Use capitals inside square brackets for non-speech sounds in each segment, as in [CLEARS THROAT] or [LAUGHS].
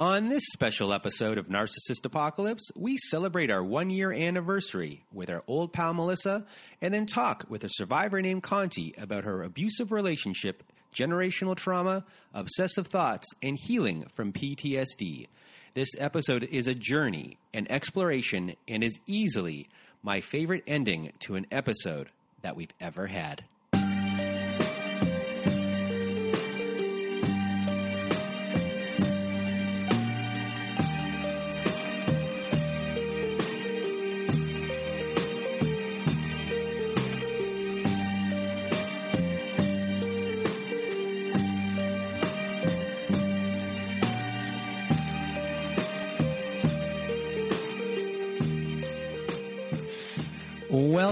On this special episode of Narcissist Apocalypse, we celebrate our one year anniversary with our old pal Melissa and then talk with a survivor named Conti about her abusive relationship, generational trauma, obsessive thoughts, and healing from PTSD. This episode is a journey, an exploration, and is easily my favorite ending to an episode that we've ever had.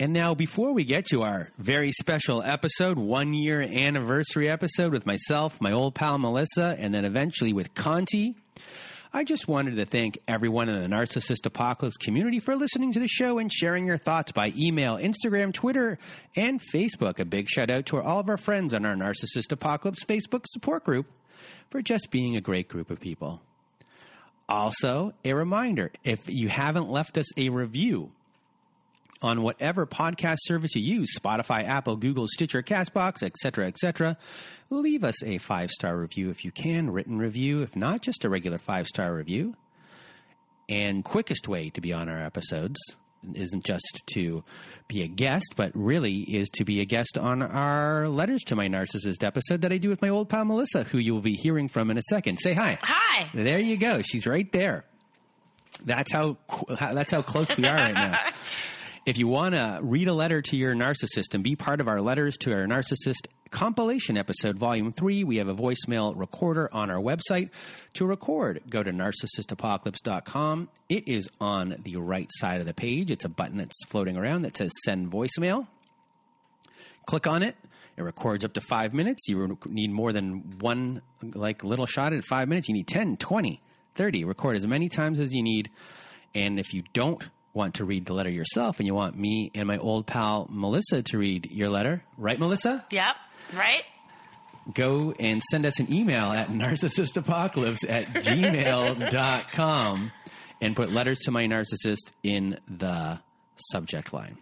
And now, before we get to our very special episode, one year anniversary episode with myself, my old pal Melissa, and then eventually with Conti, I just wanted to thank everyone in the Narcissist Apocalypse community for listening to the show and sharing your thoughts by email, Instagram, Twitter, and Facebook. A big shout out to all of our friends on our Narcissist Apocalypse Facebook support group for just being a great group of people. Also, a reminder if you haven't left us a review, on whatever podcast service you use spotify apple google stitcher castbox etc etc leave us a five star review if you can written review if not just a regular five star review. And quickest way to be on our episodes isn't just to be a guest but really is to be a guest on our letters to my narcissist episode that i do with my old pal melissa who you will be hearing from in a second. Say hi. Hi. there you go. She's right there. That's how that's how close we are right now [LAUGHS] if you want to read a letter to your narcissist and be part of our Letters to Our Narcissist compilation episode, volume three, we have a voicemail recorder on our website. To record, go to narcissistapocalypse.com. It is on the right side of the page. It's a button that's floating around that says send voicemail. Click on it. It records up to five minutes. You need more than one like little shot at five minutes. You need 10, 20, 30. Record as many times as you need. And if you don't want to read the letter yourself and you want me and my old pal Melissa to read your letter, right, Melissa? Yep. Right? Go and send us an email at narcissistapocalypse at gmail.com and put letters to my narcissist in the subject line.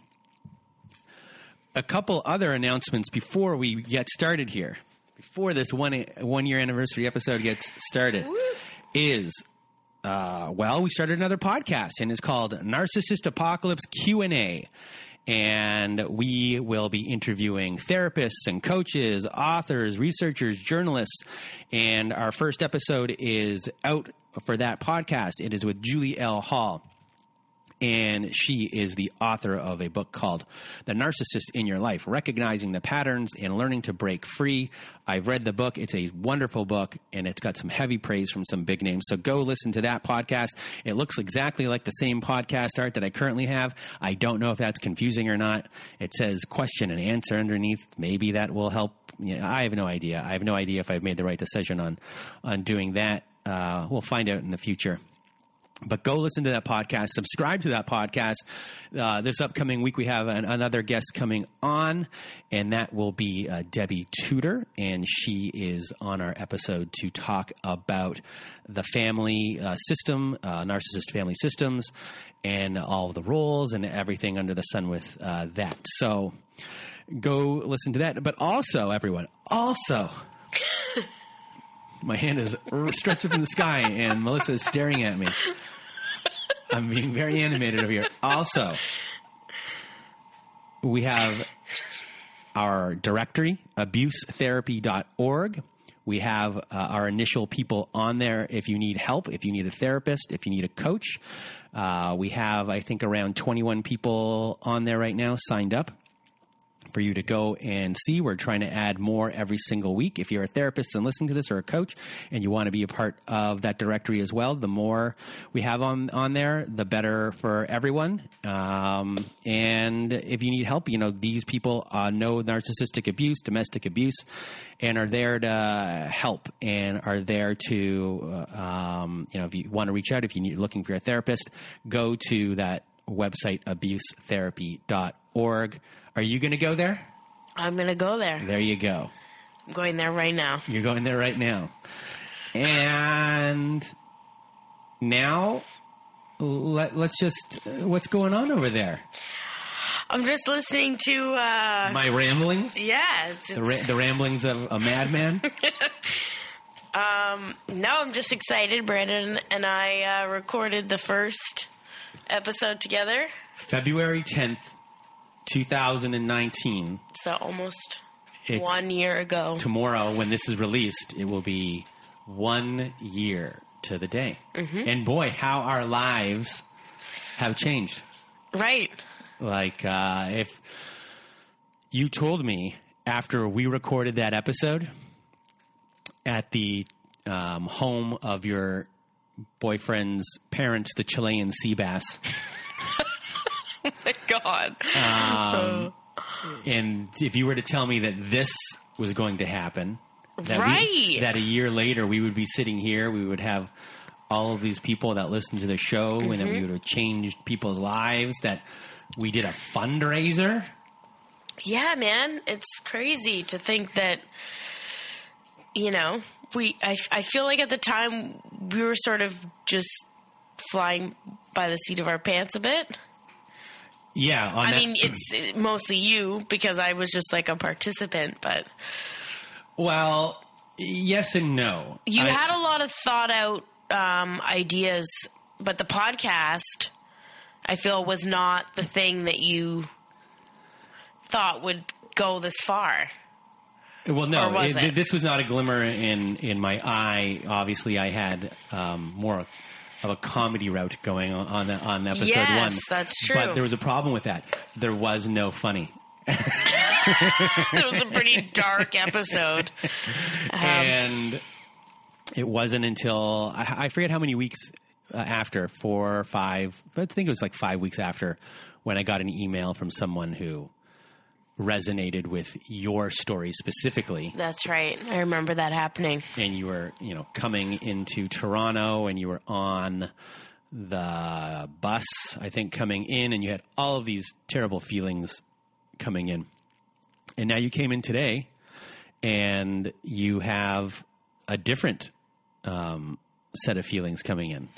A couple other announcements before we get started here, before this one one year anniversary episode gets started, is uh, well, we started another podcast, and it's called Narcissist Apocalypse Q and A. And we will be interviewing therapists and coaches, authors, researchers, journalists. And our first episode is out for that podcast. It is with Julie L. Hall and she is the author of a book called The Narcissist in Your Life Recognizing the Patterns and Learning to Break Free. I've read the book, it's a wonderful book, and it's got some heavy praise from some big names. So go listen to that podcast. It looks exactly like the same podcast art that I currently have. I don't know if that's confusing or not. It says question and answer underneath. Maybe that will help. Yeah, I have no idea. I have no idea if I've made the right decision on on doing that. Uh, we'll find out in the future. But go listen to that podcast. Subscribe to that podcast. Uh, this upcoming week, we have an, another guest coming on, and that will be uh, Debbie Tudor. And she is on our episode to talk about the family uh, system, uh, narcissist family systems, and all the roles and everything under the sun with uh, that. So go listen to that. But also, everyone, also. My hand is [LAUGHS] stretched up in the sky, and Melissa is staring at me. I'm being very animated over here. Also, we have our directory, abusetherapy.org. We have uh, our initial people on there if you need help, if you need a therapist, if you need a coach. Uh, we have, I think, around 21 people on there right now signed up for you to go and see. We're trying to add more every single week. If you're a therapist and listening to this or a coach and you want to be a part of that directory as well, the more we have on, on there, the better for everyone. Um, and if you need help, you know, these people uh, know narcissistic abuse, domestic abuse, and are there to help and are there to, uh, um, you know, if you want to reach out, if you're looking for a therapist, go to that website, abusetherapy.org. Are you going to go there? I'm going to go there. There you go. I'm going there right now. You're going there right now. And now let, us just what's going on over there? I'm just listening to uh my ramblings. Yeah, it's, the, ra- the, ramblings of a madman. [LAUGHS] um, no, I'm just excited. Brandon and I uh, recorded the first episode together. February 10th, 2019. So almost it's one year ago. Tomorrow, when this is released, it will be one year to the day. Mm-hmm. And boy, how our lives have changed. Right. Like, uh, if you told me after we recorded that episode at the um, home of your boyfriend's parents, the Chilean sea bass. Oh [LAUGHS] my god! Um, and if you were to tell me that this was going to happen, that right? We, that a year later we would be sitting here, we would have all of these people that listened to the show, mm-hmm. and that we would have changed people's lives. That we did a fundraiser. Yeah, man, it's crazy to think that you know we I, I feel like at the time we were sort of just flying by the seat of our pants a bit. Yeah, I that, mean it's mostly you because I was just like a participant, but well, yes and no. You I, had a lot of thought out um, ideas, but the podcast, I feel, was not the thing that you thought would go this far. Well, no, was it, this was not a glimmer in in my eye. Obviously, I had um, more of a comedy route going on on, episode yes, one. that's true. But there was a problem with that. There was no funny. [LAUGHS] it was a pretty dark episode, [LAUGHS] um, and it wasn't until I, I forget how many weeks uh, after four or five. I think it was like five weeks after when I got an email from someone who resonated with your story specifically. That's right. I remember that happening. And you were, you know, coming into Toronto and you were on the bus, I think, coming in, and you had all of these terrible feelings coming in. And now you came in today and you have a different um, set of feelings coming in.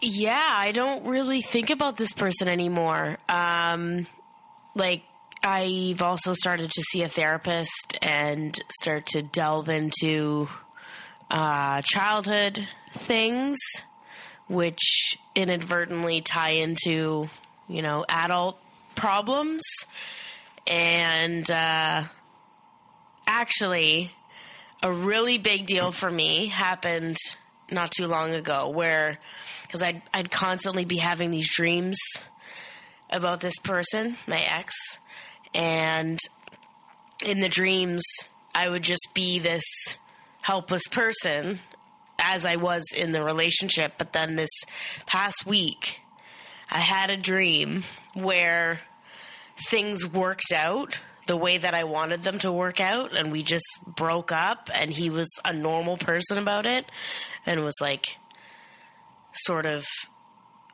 Yeah, I don't really think about this person anymore. Um, like I've also started to see a therapist and start to delve into uh, childhood things, which inadvertently tie into, you know, adult problems. And uh, actually, a really big deal for me happened not too long ago where, because I'd, I'd constantly be having these dreams about this person, my ex and in the dreams, I would just be this helpless person as I was in the relationship. But then this past week, I had a dream where things worked out the way that I wanted them to work out, and we just broke up, and he was a normal person about it, and was like, sort of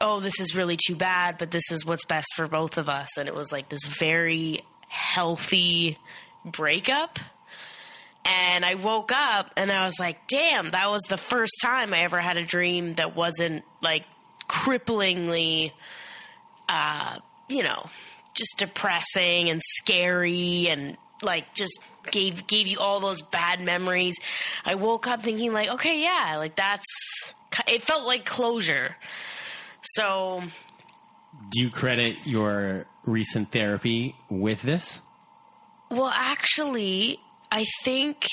oh, this is really too bad, but this is what's best for both of us. And it was like this very healthy breakup. And I woke up and I was like, damn, that was the first time I ever had a dream that wasn't like cripplingly, uh, you know, just depressing and scary and like just gave gave you all those bad memories. I woke up thinking like, okay, yeah, like that's it felt like closure. So Do you credit your recent therapy with this? Well, actually, I think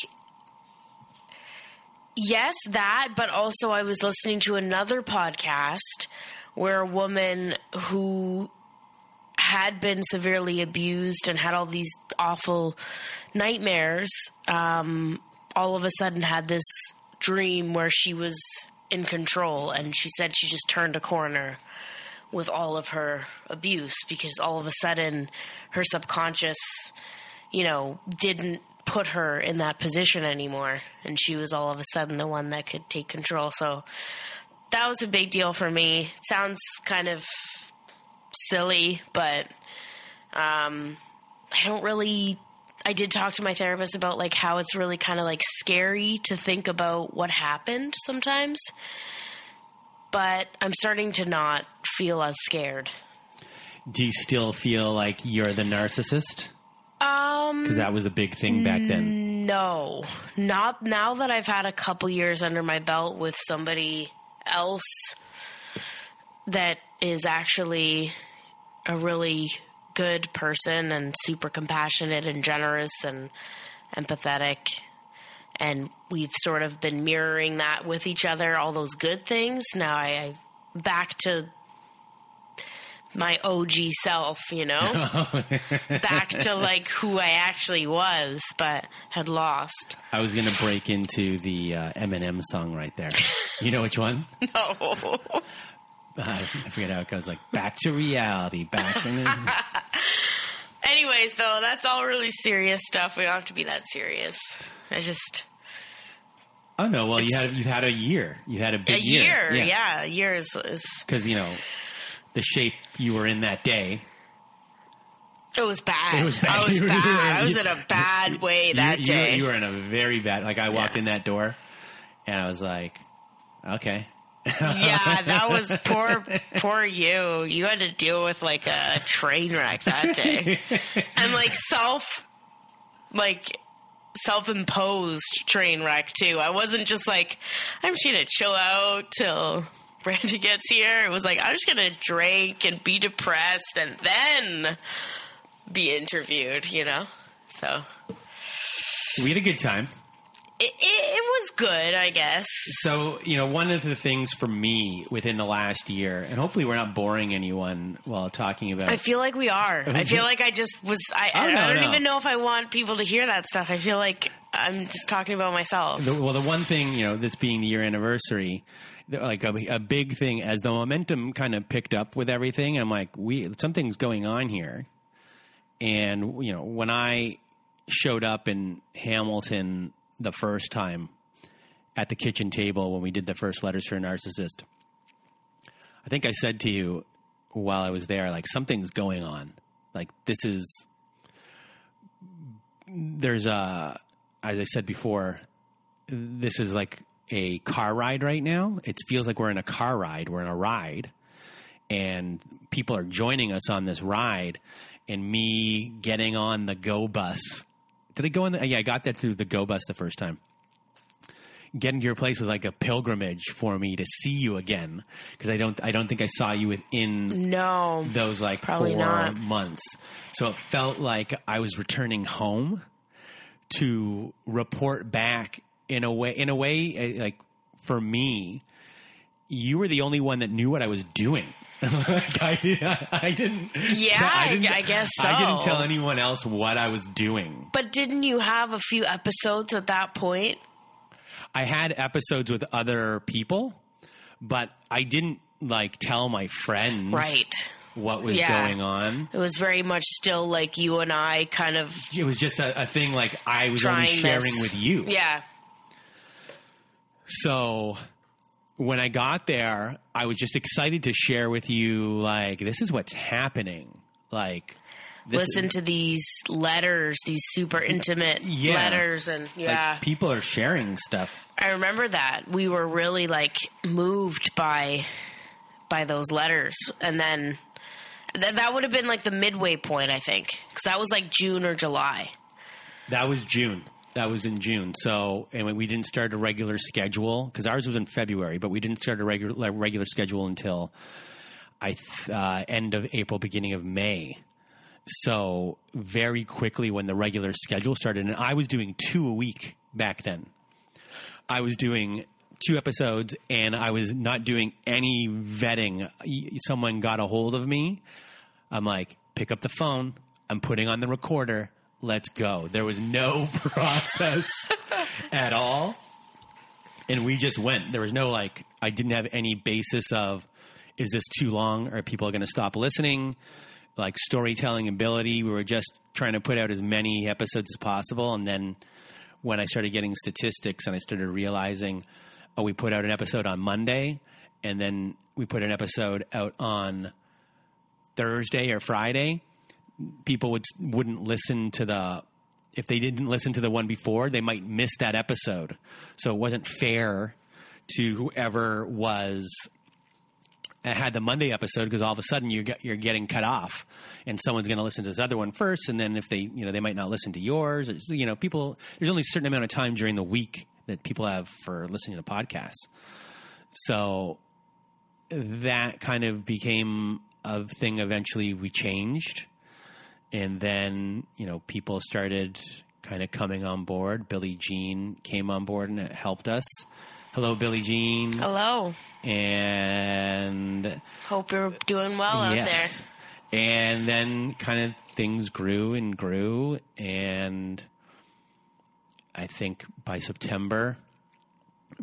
yes, that, but also I was listening to another podcast where a woman who had been severely abused and had all these awful nightmares um, all of a sudden had this dream where she was in control and she said she just turned a corner with all of her abuse because all of a sudden her subconscious you know, didn't put her in that position anymore. And she was all of a sudden the one that could take control. So that was a big deal for me. sounds kind of silly, but um, I don't really. I did talk to my therapist about like how it's really kind of like scary to think about what happened sometimes. But I'm starting to not feel as scared. Do you still feel like you're the narcissist? Um, Because that was a big thing back then. No, not now that I've had a couple years under my belt with somebody else that is actually a really good person and super compassionate and generous and empathetic. And we've sort of been mirroring that with each other, all those good things. Now I, I back to my OG self, you know, [LAUGHS] back to like who I actually was, but had lost. I was going to break into the uh, Eminem song right there. You know which one? [LAUGHS] No. [LAUGHS] I forget how it goes. Like back to reality, back to. [LAUGHS] Anyways, though, that's all really serious stuff. We don't have to be that serious. I just Oh no! Well, you had you had a year. You had a big a year, Yeah, yeah, year is, is Because you know the shape you were in that day. it was bad. It was bad. I was [LAUGHS] bad. I was in a bad way You- that you, day. You were in a very bad. Like I walked Yeah. in that door, and I was like, okay. Yeah, that was [LAUGHS] poor, poor you. You had to deal with like a train wreck that day, [LAUGHS] and like self, like self-imposed train wreck too. I wasn't just like I'm just gonna chill out till Brandy gets here. It was like I'm just gonna drink and be depressed and then be interviewed. You know, so We had a good time. It, it, was good, I guess. So, you know, one of the things for me within the last year, and hopefully we're not boring anyone while talking about I feel like we are. I [LAUGHS] feel like I just was. I, Oh, I, no, I don't no. even know if I want people to hear that stuff. I feel like I'm just talking about myself. The, well, the one thing, you know, this being the year anniversary, like a, a big thing as the momentum kind of picked up with everything. I'm like, we something's going on here. And you know, when I showed up in Hamilton the first time at the kitchen table when we did the first letters for a narcissist, I think I said to you while I was there, like something's going on. Like this is there's a as I said before, this is like a car ride right now. It feels like we're in a car ride. We're in a ride, and people are joining us on this ride. And me getting on the go bus. Did I go in? The, yeah, I got that through the go bus the first time. Getting to your place was like a pilgrimage for me to see you again because I don't. I don't think I saw you within No, those like Probably four not. months. So it felt like I was returning home to report back in a way. In a way, eh, like for me, you were the only one that knew what I was doing. [LAUGHS] I, did, I, didn't. Yeah, so I- didn't- I guess I didn't tell anyone else what I was doing. but didn't you have a few episodes at that point? I had episodes with other people, but I didn't like tell my friends Right. what was Yeah. going on. It was very much still like you and I kind of it was just a, a thing like I was only sharing this. with you. Yeah, So when I got there, I was just excited to share with you like this is what's happening. Like listen to these letters, these super intimate Yeah. letters, and like, yeah, people are sharing stuff. I remember that we were really like moved by by those letters, and then th- that would have been like the midway point, I think, because that was like June or July. That was June. That was in June. So, and we didn't start a regular schedule because ours was in February, but we didn't start a regular regular schedule until I th- uh, end of April, beginning of May. So very quickly, when the regular schedule started, and I was doing two a week back then. I was doing two episodes, and I was not doing any vetting. Someone got a hold of me. I'm like, pick up the phone. I'm putting on the recorder. Let's go. There was no [LAUGHS] process [LAUGHS] at all. And we just went. There was no like, I didn't have any basis of, is this too long? Are people going to stop listening? Like storytelling ability. We were just trying to put out as many episodes as possible. And then when I started getting statistics and I started realizing, oh, we put out an episode on Monday and then we put an episode out on Thursday or Friday, people would wouldn't listen to the if they didn't listen to the one before, they might miss that episode. So it wasn't fair to whoever was uh, had the Monday episode because all of a sudden you get, you're getting cut off, and someone's going to listen to this other one first, and then if they you know they might not listen to yours. It's, you know, people there's only a certain amount of time during the week that people have for listening to podcasts. So that kind of became a thing. Eventually, we changed, and then you know people started kind of coming on board. Billie Jean came on board and it helped us. Hello, Billie Jean. Hello. And hope you're doing well yes. out there. And then kind of things grew and grew. And I think by September,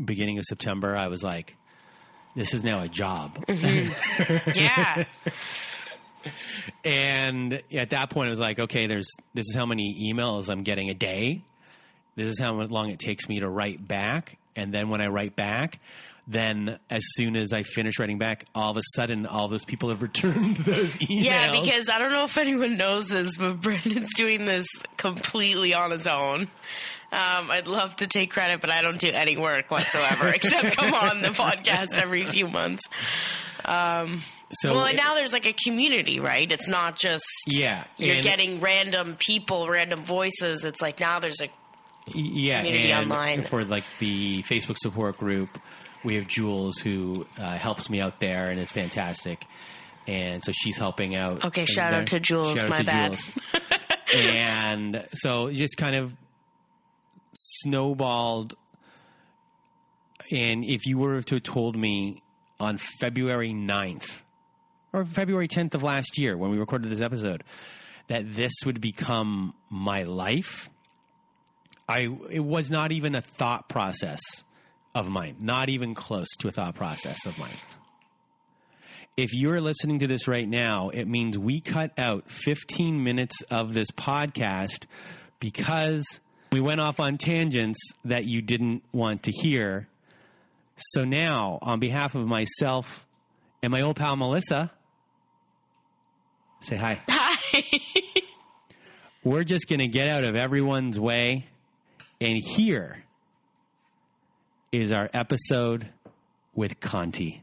beginning of September, I was like, this is now a job. Mm-hmm. [LAUGHS] yeah. And at that point, it was like, okay, there's this is how many emails I'm getting a day. This is how long it takes me to write back. And then when I write back, then as soon as I finish writing back, all of a sudden, all those people have [LAUGHS] returned those emails. Yeah, because I don't know if anyone knows this, but Brandon's doing this completely on his own. Um, I'd love to take credit, but I don't do any work whatsoever [LAUGHS] except come on the podcast every few months. Um, So well, and now there's like a community, right? It's not just Yeah, you're getting random people, random voices. It's like now there's a yeah, community and online. for like the Facebook support group, we have Jules who uh, helps me out there, and it's fantastic. And so she's helping out. Okay, shout out to Jules, Shout my to bad. Jules. [LAUGHS] and so just kind of snowballed. And if you were to have told me on February 9th or February 10th of last year when we recorded this episode that this would become my life, I it was not even a thought process of mine, not even close to a thought process of mine. If you're listening to this right now, it means we cut out 15 minutes of this podcast because we went off on tangents that you didn't want to hear. So now, on behalf of myself and my old pal Melissa, say hi. hi. [LAUGHS] We're just going to get out of everyone's way. And here is our episode with Conti.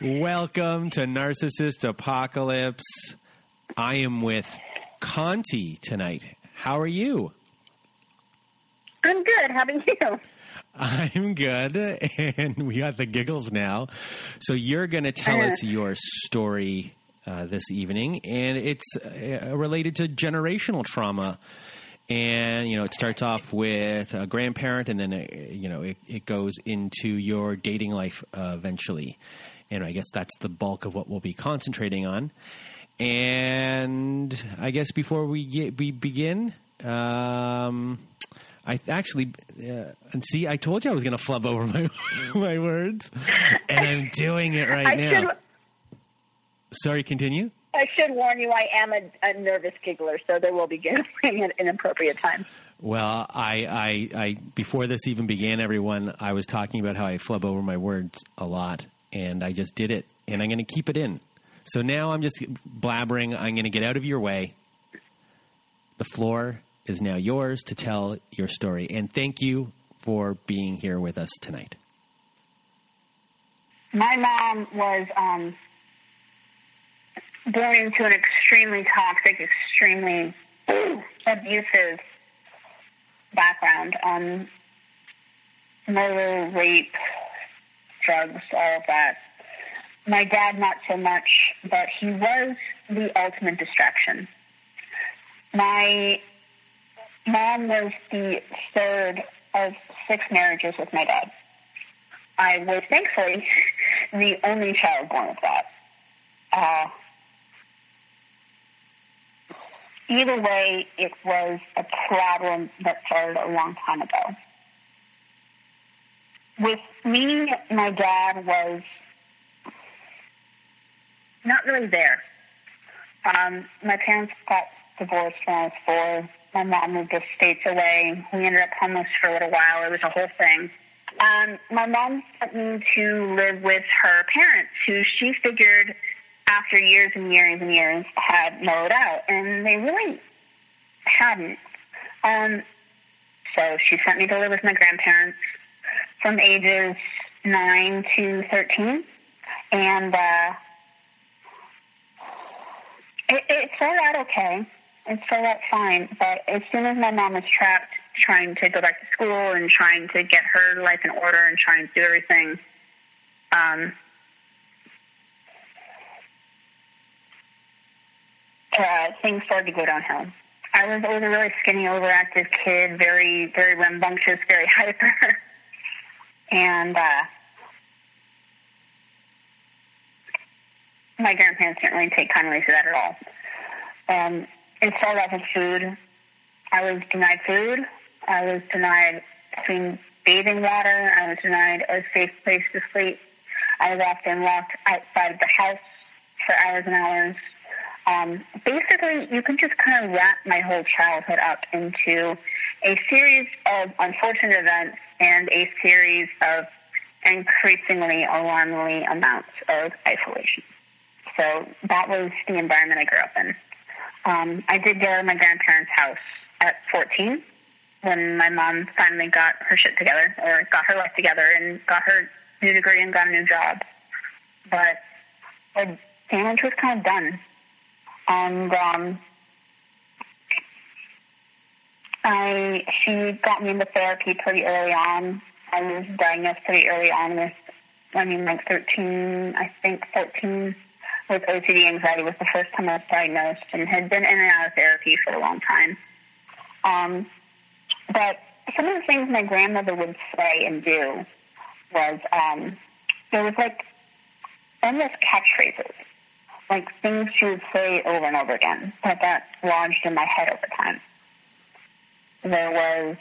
Welcome to Narcissist Apocalypse. I am with Conti tonight. How are you? I'm good. How about you? I'm good, and we got the giggles now. So you're going to tell us your story uh, this evening, and it's uh, related to generational trauma. And you know, it starts off with a grandparent, and then uh, you know, it, it goes into your dating life uh, eventually. And I guess that's the bulk of what we'll be concentrating on. And I guess before we get, we begin, um, I actually uh, and see. I told you I was going to flub over my [LAUGHS] my words, and I'm doing it right I now. should Sorry, continue. I should warn you. I am a, a nervous giggler, so there will be giggling [LAUGHS] at inappropriate times. Well, I, I, I, before this even began, everyone, I was talking about how I flub over my words a lot, and I just did it, and I'm going to keep it in. So now I'm just blabbering. I'm going to get out of your way. The floor is now yours to tell your story, and thank you for being here with us tonight. My mom was um, born into an extremely toxic, extremely [CLEARS THROAT] abusive background. Um, murder, rape, drugs, all of that. My dad, not so much, but he was the ultimate distraction. My mom was the third of six marriages with my dad. I was thankfully [LAUGHS] the only child born of that. Uh, either way, it was a problem that started a long time ago. With me, my dad was not really there. Um, my parents got divorced when I was four. My mom moved the states away. We ended up homeless for a little while. It was a whole thing. Um, my mom sent me to live with her parents, who she figured after years and years and years had mellowed out, and they really hadn't. Um, so she sent me to live with my grandparents from ages 9 to 13. And uh, it, it started out okay. It started out fine. But as soon as my mom was trapped trying to go back to school and trying to get her life in order and trying to do everything, um, uh, things started to go downhill. I was always a really skinny, overactive kid, very, very rambunctious, very [LAUGHS] hyper. And uh, my grandparents didn't really take kindly to that at all. Um, it started off with food. I was denied food. I was denied clean bathing water. I was denied a safe place to sleep. I was often locked outside the house for hours and hours. Um, basically, you can just kind of wrap my whole childhood up into a series of unfortunate events and a series of increasingly alarmingly amounts of isolation. So that was the environment I grew up in. Um, I did go to my grandparents' house at 14 when my mom finally got her shit together or got her life together and got her new degree and got a new job. But the damage was kind of done and um, I she got me into therapy pretty early on. I was diagnosed pretty early on with, I mean, like 13, I think 14, with OCD anxiety was the first time I was diagnosed and had been in and out of therapy for a long time. Um, but some of the things my grandmother would say and do was um, there was like endless catchphrases like things she would say over and over again that got lodged in my head over time. There was,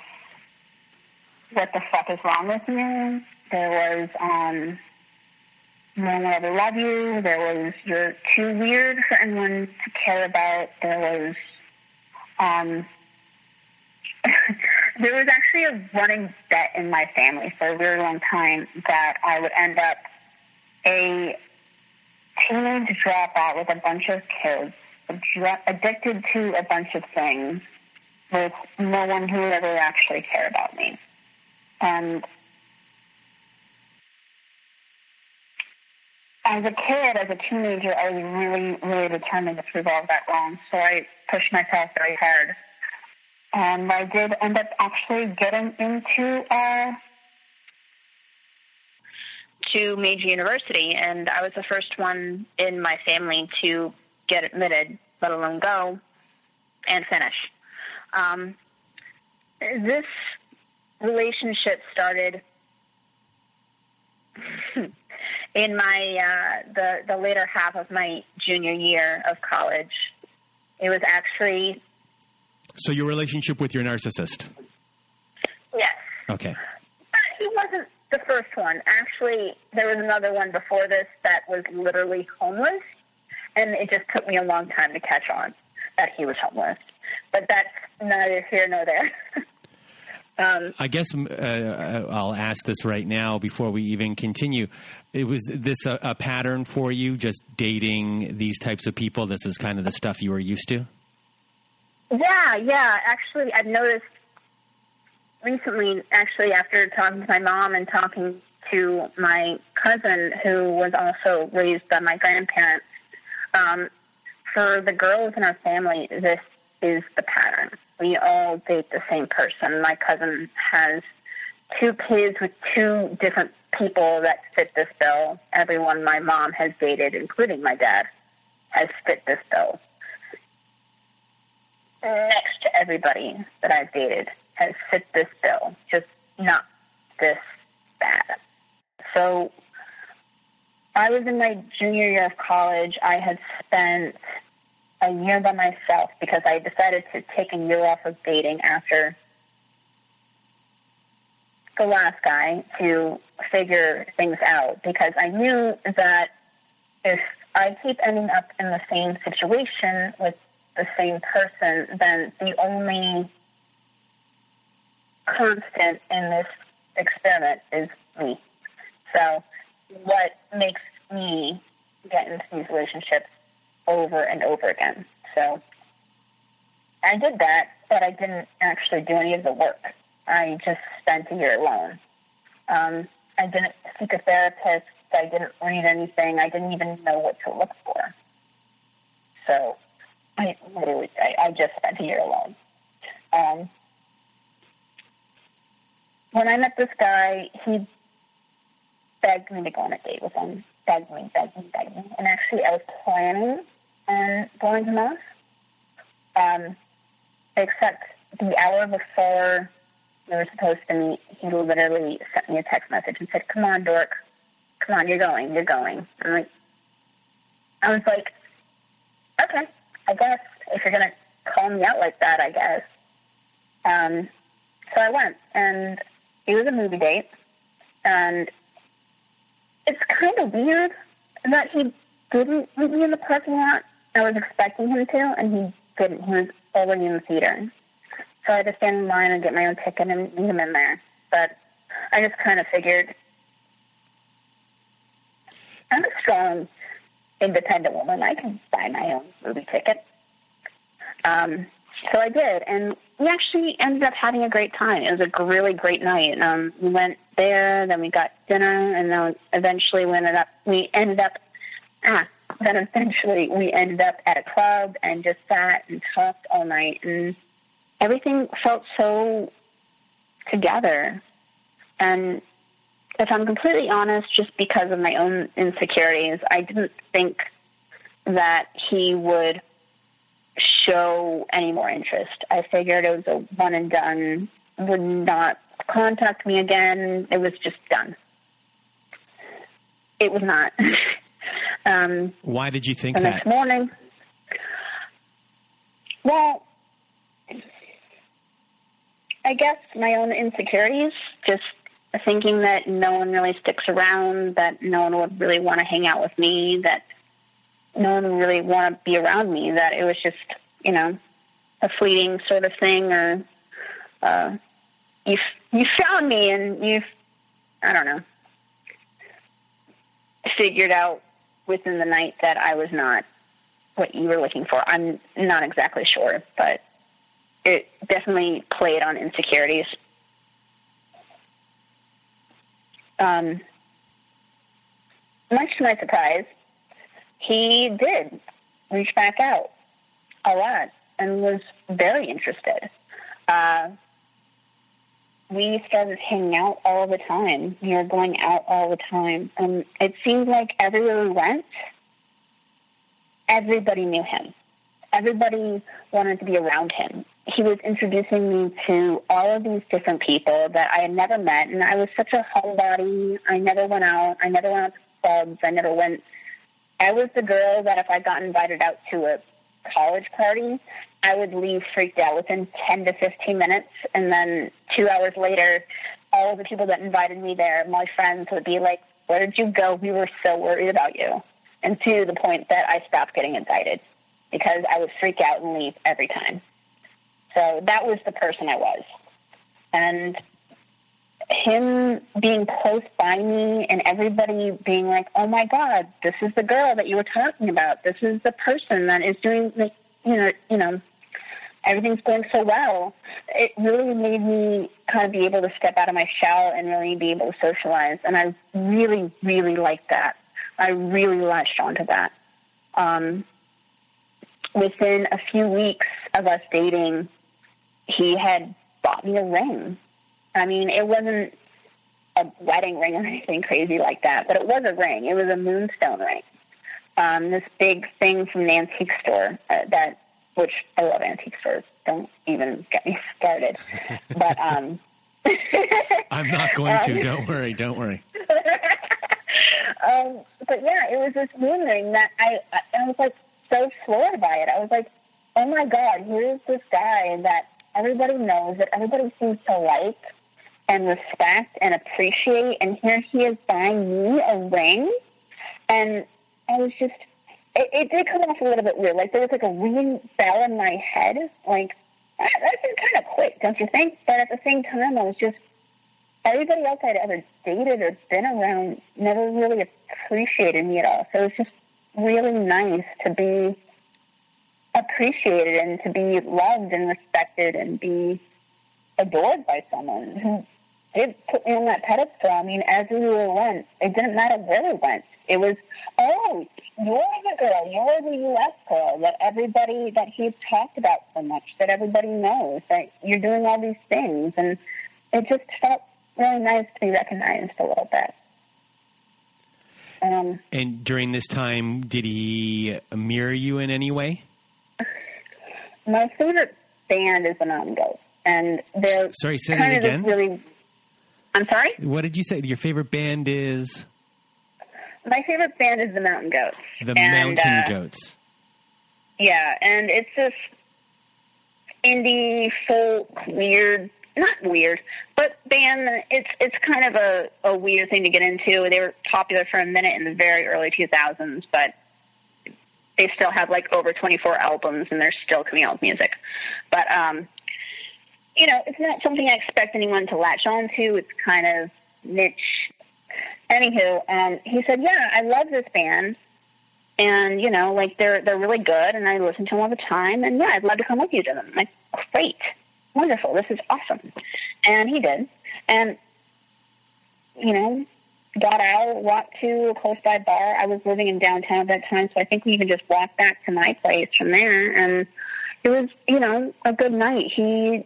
what the fuck is wrong with you? There was, um, no one ever love you. There was, you're too weird for anyone to care about. There was, um, [LAUGHS] there was actually a running bet in my family for a very long time that I would end up a teenage dropout with a bunch of kids, addicted to a bunch of things, with no one who ever actually care about me. And as a kid, as a teenager, I was really, really determined to prove all that wrong. So I pushed myself very hard. And I did end up actually getting into uh, to Meiji University, and I was the first one in my family to get admitted, let alone go and finish. Um, this relationship started [LAUGHS] in my uh, the the later half of my junior year of college. It was actually. So your relationship with your narcissist. Yes. Okay. He wasn't the first one. Actually, there was another one before this that was literally homeless, and it just took me a long time to catch on that he was homeless. But that's neither here nor there. [LAUGHS] Um, I guess uh, I'll ask this right now before we even continue. It was this a, a, pattern for you, just dating these types of people? This is kind of the stuff you were used to. Yeah, yeah. Actually, I've noticed recently. Actually, after talking to my mom and talking to my cousin, who was also raised by my grandparents, um, for the girls in our family, this is the pattern we all date the same person. My cousin has two kids with two different people that fit this bill. Everyone my mom has dated, including my dad, has fit this bill. Next to everybody that I've dated has fit this bill, just not this bad. So I was in my junior year of college. I had spent a year by myself because I decided to take a year off of dating after the last guy to figure things out because I knew that if I keep ending up in the same situation with the same person, then the only constant in this experiment is me. So, what makes me get into these relationships over and over again. So I did that, but I didn't actually do any of the work. I just spent a year alone. Um, I didn't seek a therapist. I didn't read anything. I didn't even know what to look for. So I literally, I, I just spent a year alone. Um, when I met this guy, he begged me to go on a date with him. Begged me, begged me, begged me. And actually, I was planning and going to Mass. Um, except the hour before we were supposed to meet, he literally sent me a text message and said, "Come on, dork, come on, you're going, you're going." I'm like, I was like, okay, I guess if you're gonna call me out like that, I guess. Um, so I went, and it was a movie date, and it's kind of weird that he didn't meet me in the parking lot I was expecting him to, and he didn't. He was already in the theater. So I had to stand in line and get my own ticket and meet him in there. But I just kind of figured I'm a strong, independent woman. I can buy my own movie ticket. Um, so I did, and we actually ended up having a great time. It was a really great night. Um, we went there, then we got dinner, and then eventually we ended up we ended up ah then eventually we ended up at a club and just sat and talked all night and everything felt so together and if I'm completely honest, just because of my own insecurities, I didn't think that he would show any more interest. I figured it was a one and done, would not contact me again. It was just done. It was not. [LAUGHS] Um, Why did you think the that? Next morning. Well, I guess my own insecurities, just thinking that no one really sticks around, that no one would really want to hang out with me, that no one would really want to be around me, that it was just, you know, a fleeting sort of thing, or uh, you you found me and you've, I don't know, figured out within the night that I was not what you were looking for. I'm not exactly sure, but it definitely played on insecurities. Um, much to my surprise, he did reach back out a lot and was very interested. Uh, we started hanging out all the time. We were going out all the time. And it seemed like everywhere we went, everybody knew him. Everybody wanted to be around him. He was introducing me to all of these different people that I had never met. And I was such a homebody. I never went out. I never went out to clubs. I never went. I was the girl that if I got invited out to a college party, I would leave freaked out within 10 to 15 minutes. And then two hours later, all the people that invited me there, my friends would be like, Where did you go? We were so worried about you. And to the point that I stopped getting invited because I would freak out and leave every time. So that was the person I was. and him being close by me and everybody being like, "Oh my God, this is the girl that you were talking about. This is the person that is doing the, you know, you know, everything's going so well." It really made me kind of be able to step out of my shell and really be able to socialize, and I really, really liked that. I really latched onto that. Um, within a few weeks of us dating, he had bought me a ring I mean, it wasn't a wedding ring or [LAUGHS] anything crazy like that, but it was a ring. It was a moonstone ring. Um, this big thing from the antique store uh, that, which I love antique stores. Don't even get me started. but um, [LAUGHS] I'm not going to. Um, don't worry. Don't worry. [LAUGHS] um, but yeah, it was this moon ring that I, I I was like so floored by it. I was like, oh my god, here's this guy that everybody knows that everybody seems to like and respect and appreciate. And here he is buying me a ring. And I was just, it, it did come off a little bit weird. Like there was like a ringing bell in my head. Like, that's been kind of quick, don't you think? But at the same time, I was just, everybody else I'd ever dated or been around never really appreciated me at all. So it was just really nice to be appreciated and to be loved and respected and be adored by someone who did put me on that pedestal. I mean, as we went, it didn't matter where we went. It was, oh, you're the girl, you're the U.S. girl that everybody, that he's talked about so much, that everybody knows, that you're doing all these things. And it just felt really nice to be recognized a little bit. Um, and during this time, did he mirror you in any way? My favorite band is the Goats, and they're sorry. Say that again. Really, I'm sorry? What did you say? Your favorite band is? My favorite band is the Mountain Goats. The and, Mountain uh, Goats. Yeah, and it's this indie folk weird not weird, but band it's it's kind of a, a weird thing to get into. They were popular for a minute in the very early two thousands, but they still have like over twenty four albums and they're still coming out with music. But um you know, it's not something I expect anyone to latch on to. It's kind of niche. Anywho, um, he said, "Yeah, I love this band, and you know, like they're they're really good, and I listen to them all the time. And yeah, I'd love to come with you to them." I'm like, great, wonderful, this is awesome. And he did, and you know, got out, walked to a close by bar. I was living in downtown at that time, so I think we even just walked back to my place from there, and it was, you know, a good night. He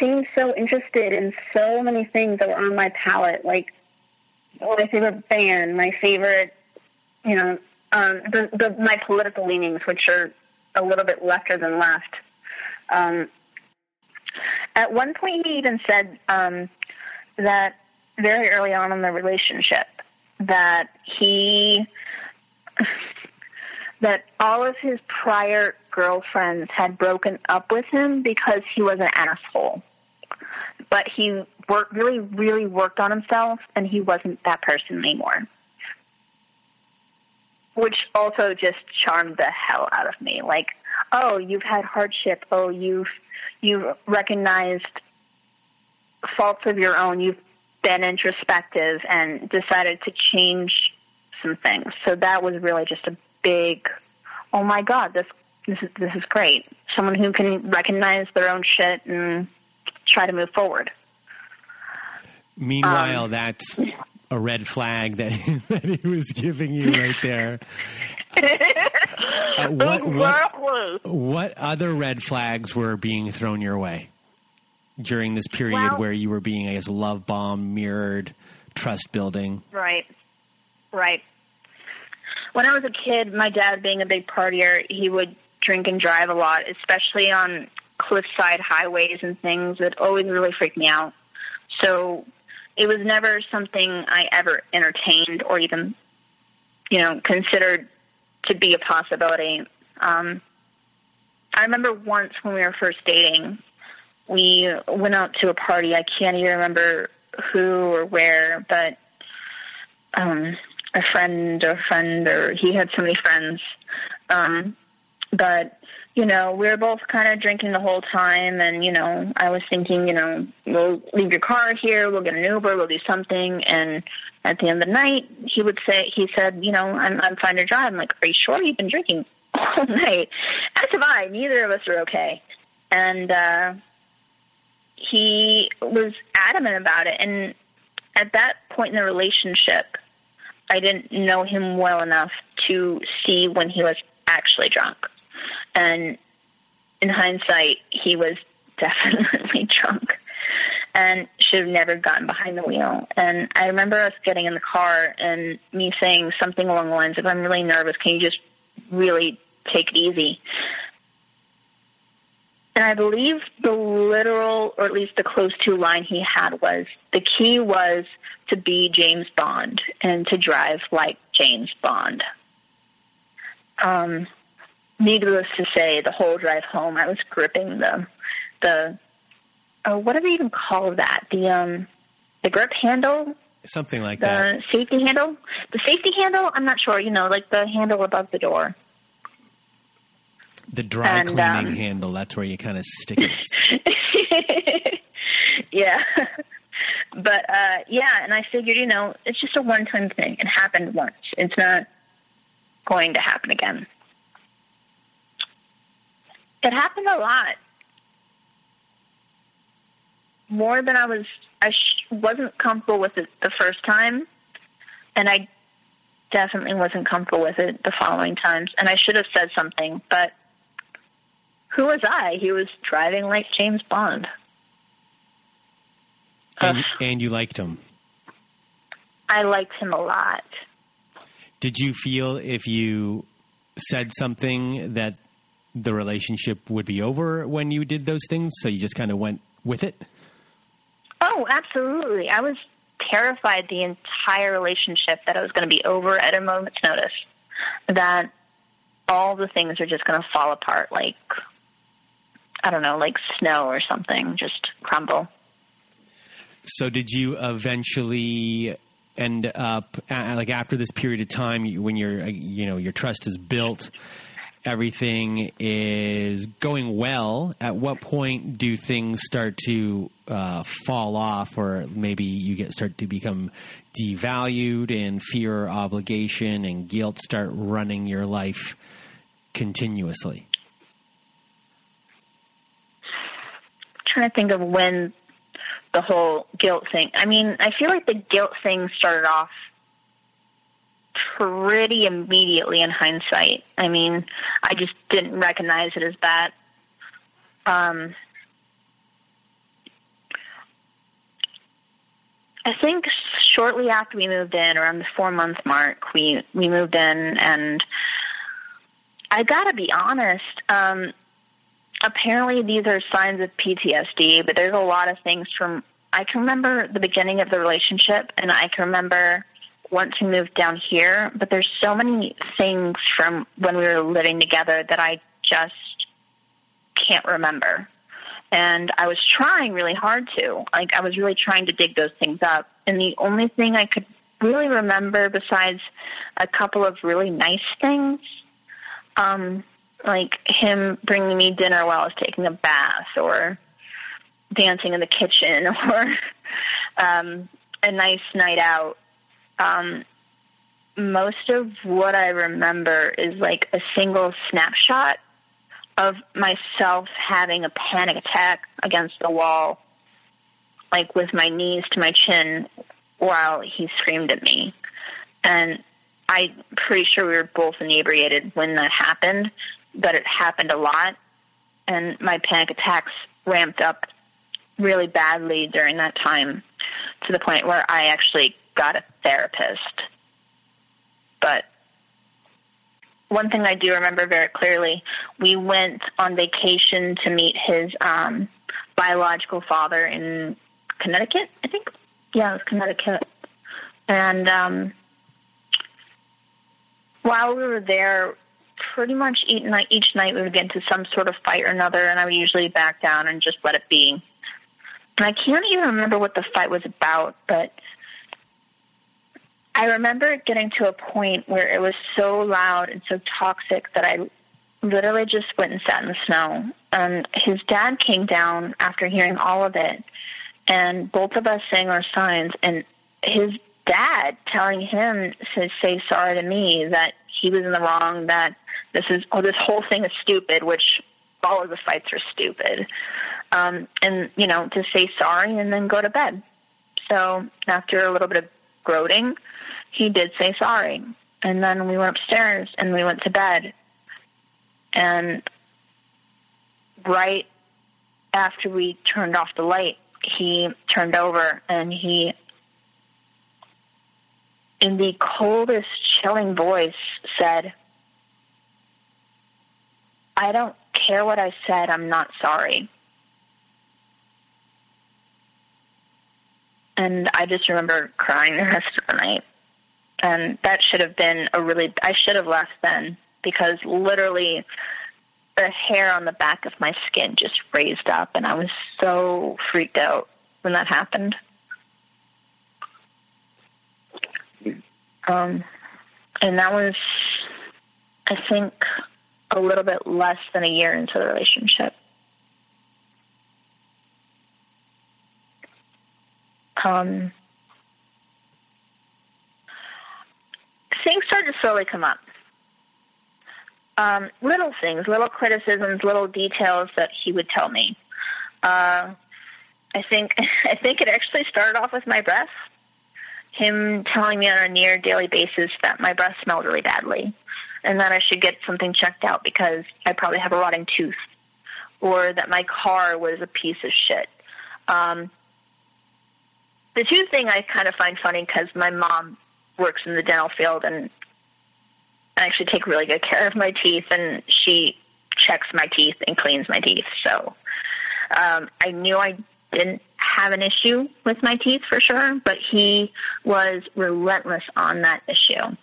seemed so interested in so many things that were on my palette, like my favorite band, my favorite, you know, um, the, the, my political leanings, which are a little bit lefter than left. Um, at one point, he even said um, that very early on in the relationship that he [LAUGHS] that all of his prior girlfriends had broken up with him because he was an asshole. But he worked really, really worked on himself, and he wasn't that person anymore. Which also just charmed the hell out of me. Like, oh, you've had hardship. Oh, you've you've recognized faults of your own. You've been introspective and decided to change some things. So that was really just a big, oh my god, this this is this is great. Someone who can recognize their own shit and try to move forward. Meanwhile, um, that's a red flag that [LAUGHS] that he was giving you right there. [LAUGHS] uh, what, what, what other red flags were being thrown your way during this period well, where you were being, I guess, love bomb, mirrored, trust building? Right, right when I was a kid, my dad being a big partier, he would drink and drive a lot, especially on cliffside highways and things. It always really freaked me out. So it was never something I ever entertained or even, you know, considered to be a possibility. Um, I remember once when we were first dating, we went out to a party. I can't even remember who or where, but um, a friend or friend or he had so many friends um, but you know, we were both kind of drinking the whole time, and you know, I was thinking, you know, we'll leave your car here, we'll get an Uber, we'll do something, and at the end of the night, he would say, he said, you know, I'm I'm fine to drive. I'm like, are you sure you've been drinking all [LAUGHS] night? As have I. Neither of us are okay, and uh, he was adamant about it, and at that point in the relationship, I didn't know him well enough to see when he was actually drunk. And in hindsight, he was [LAUGHS] definitely drunk and should have never gotten behind the wheel. And I remember us getting in the car and me saying something along the lines of, I'm really nervous. Can you just really take it easy? And I believe the literal, or at least the close to line he had was the key was to be James Bond and to drive like James Bond. Um, needless to say, the whole drive home, I was gripping the the oh, what do they even call that? The um, the grip handle, something like the that. The safety handle. The safety handle. I'm not sure. You know, like the handle above the door. The dry And, cleaning um, handle. That's where you kind of stick it. [LAUGHS] yeah. [LAUGHS] But uh yeah, and I figured, you know, it's just a one time thing. It happened once. It's not going to happen again. It happened a lot. More than I was I sh- wasn't comfortable with it the first time, and I definitely wasn't comfortable with it the following times. And I should have said something, but who was I? He was driving like James Bond. and, and you liked him. I liked him a lot. Did you feel if you said something that the relationship would be over when you did those things? So you just kind of went with it? Oh, absolutely. I was terrified the entire relationship that it was going to be over at a moment's notice. That all the things are just going to fall apart like, I don't know, like snow or something, just crumble. So did you eventually end up like after this period of time when your uh, you know your trust is built everything is going well at what point do things start to uh, fall off or maybe you get start to become devalued and fear obligation and guilt start running your life continuously trying to think of when the whole guilt thing. I mean, I feel like the guilt thing started off pretty immediately in hindsight. I mean, I just didn't recognize it as that. Um, I think shortly after we moved in, around the four month mark, we we moved in, and I gotta be honest. Um, apparently these are signs of PTSD, but there's a lot of things from I can remember the beginning of the relationship and I can remember once we moved down here, but there's so many things from when we were living together that I just can't remember. And I was trying really hard to. Like I was really trying to dig those things up. And the only thing I could really remember besides a couple of really nice things um like him bringing me dinner while I was taking a bath or dancing in the kitchen [LAUGHS] or um, a nice night out. Um, most of what I remember is like a single snapshot of myself having a panic attack against the wall, like with my knees to my chin while he screamed at me. And I'm pretty sure we were both inebriated when that happened but it happened a lot and my panic attacks ramped up really badly during that time to the point where I actually got a therapist. But one thing I do remember very clearly, we went on vacation to meet his um biological father in Connecticut, I think. Yeah, it was Connecticut. And um while we were there, pretty much each night, each night we would get into some sort of fight or another, and I would usually back down and just let it be. And I can't even remember what the fight was about, but I remember getting to a point where it was so loud and so toxic that I literally just went and sat in the snow. And his dad came down after hearing all of it, and both of us sang our signs. And his dad telling him to say sorry to me that he was in the wrong, that this is oh this whole thing is stupid, which all of the fights are stupid, um, and you know to say sorry and then go to bed. So after a little bit of gloating, he did say sorry, and then we went upstairs and we went to bed. And right after we turned off the light, he turned over and he in the coldest, chilling voice, said, I don't care what I said, I'm not sorry. And I just remember crying the rest of the night. And that should have been a really, I should have left then because literally the hair on the back of my skin just raised up and I was so freaked out when that happened. Um, and that was, I think, a little bit less than a year into the relationship. Um, things started to slowly come up. Um, little things, little criticisms, little details that he would tell me. Uh, I think [LAUGHS] I think it actually started off with my breath him telling me on a near daily basis that my breath smelled really badly and that I should get something checked out because I probably have a rotting tooth or that my car was a piece of shit. Um, the tooth thing I kind of find funny because my mom works in the dental field and I actually take really good care of my teeth and she checks my teeth and cleans my teeth. So um, I knew I didn't have an issue with my teeth for sure, but he was relentless on that issue.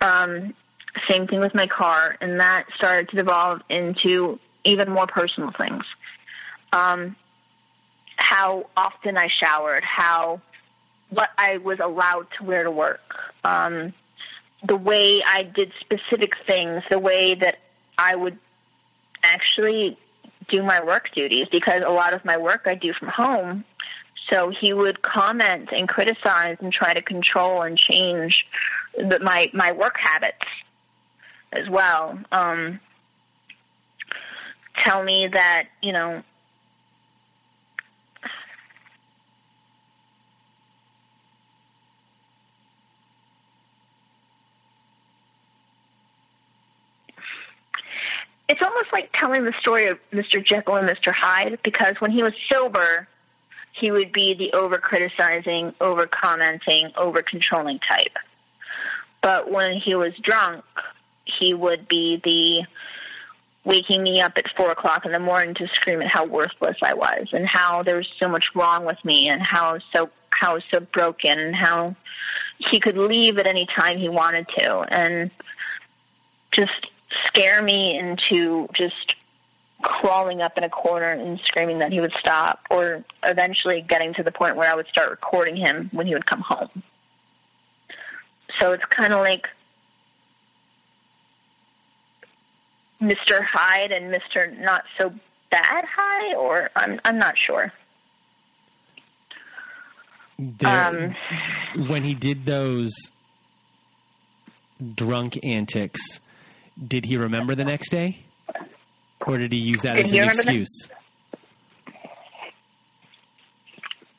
Um, same thing with my car, and that started to devolve into even more personal things. Um, how often I showered, how what I was allowed to wear to work, um, the way I did specific things, the way that I would actually do my work duties because a lot of my work I do from home. So he would comment and criticize and try to control and change the, my my work habits as well. Um, tell me that you know it's almost like telling the story of Mr. Jekyll and Mr. Hyde because when he was sober, he would be the over criticizing, over commenting, over controlling type. But when he was drunk, he would be the waking me up at four o'clock in the morning to scream at how worthless I was and how there was so much wrong with me and how so how I was so broken and how he could leave at any time he wanted to and just scare me into just crawling up in a corner and screaming that he would stop, or eventually getting to the point where I would start recording him when he would come home. So it's kind of like Mr. Hyde and Mr. Not So Bad Hyde, or I'm I'm not sure. There, um, when he did those drunk antics, did he remember the next day? Or did he use that did as an excuse?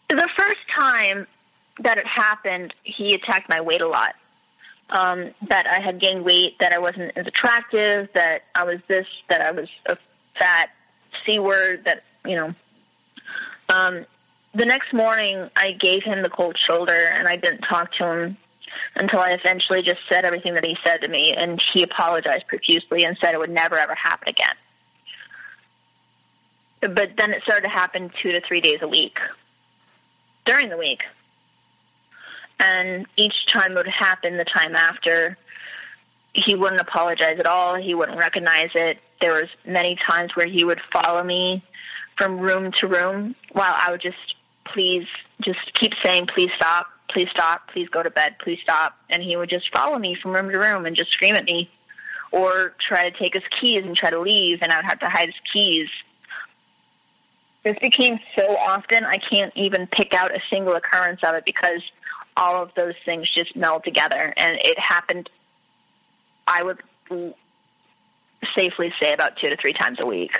The first time that it happened, he attacked my weight a lot. Um, that I had gained weight, that I wasn't as attractive, that I was this, that I was a fat C word, that, you know. Um, the next morning, I gave him the cold shoulder and I didn't talk to him until I eventually just said everything that he said to me, and he apologized profusely and said it would never ever happen again. But then it started to happen two to three days a week during the week. And each time it would happen the time after, he wouldn't apologize at all. He wouldn't recognize it. There was many times where he would follow me from room to room while I would just please just keep saying, please stop, please stop, please go to bed, please stop. And he would just follow me from room to room and just scream at me or try to take his keys and try to leave, and I would have to hide his keys. This became so often, I can't even pick out a single occurrence of it because all of those things just meld together, and it happened. I would safely say about two to three times a week.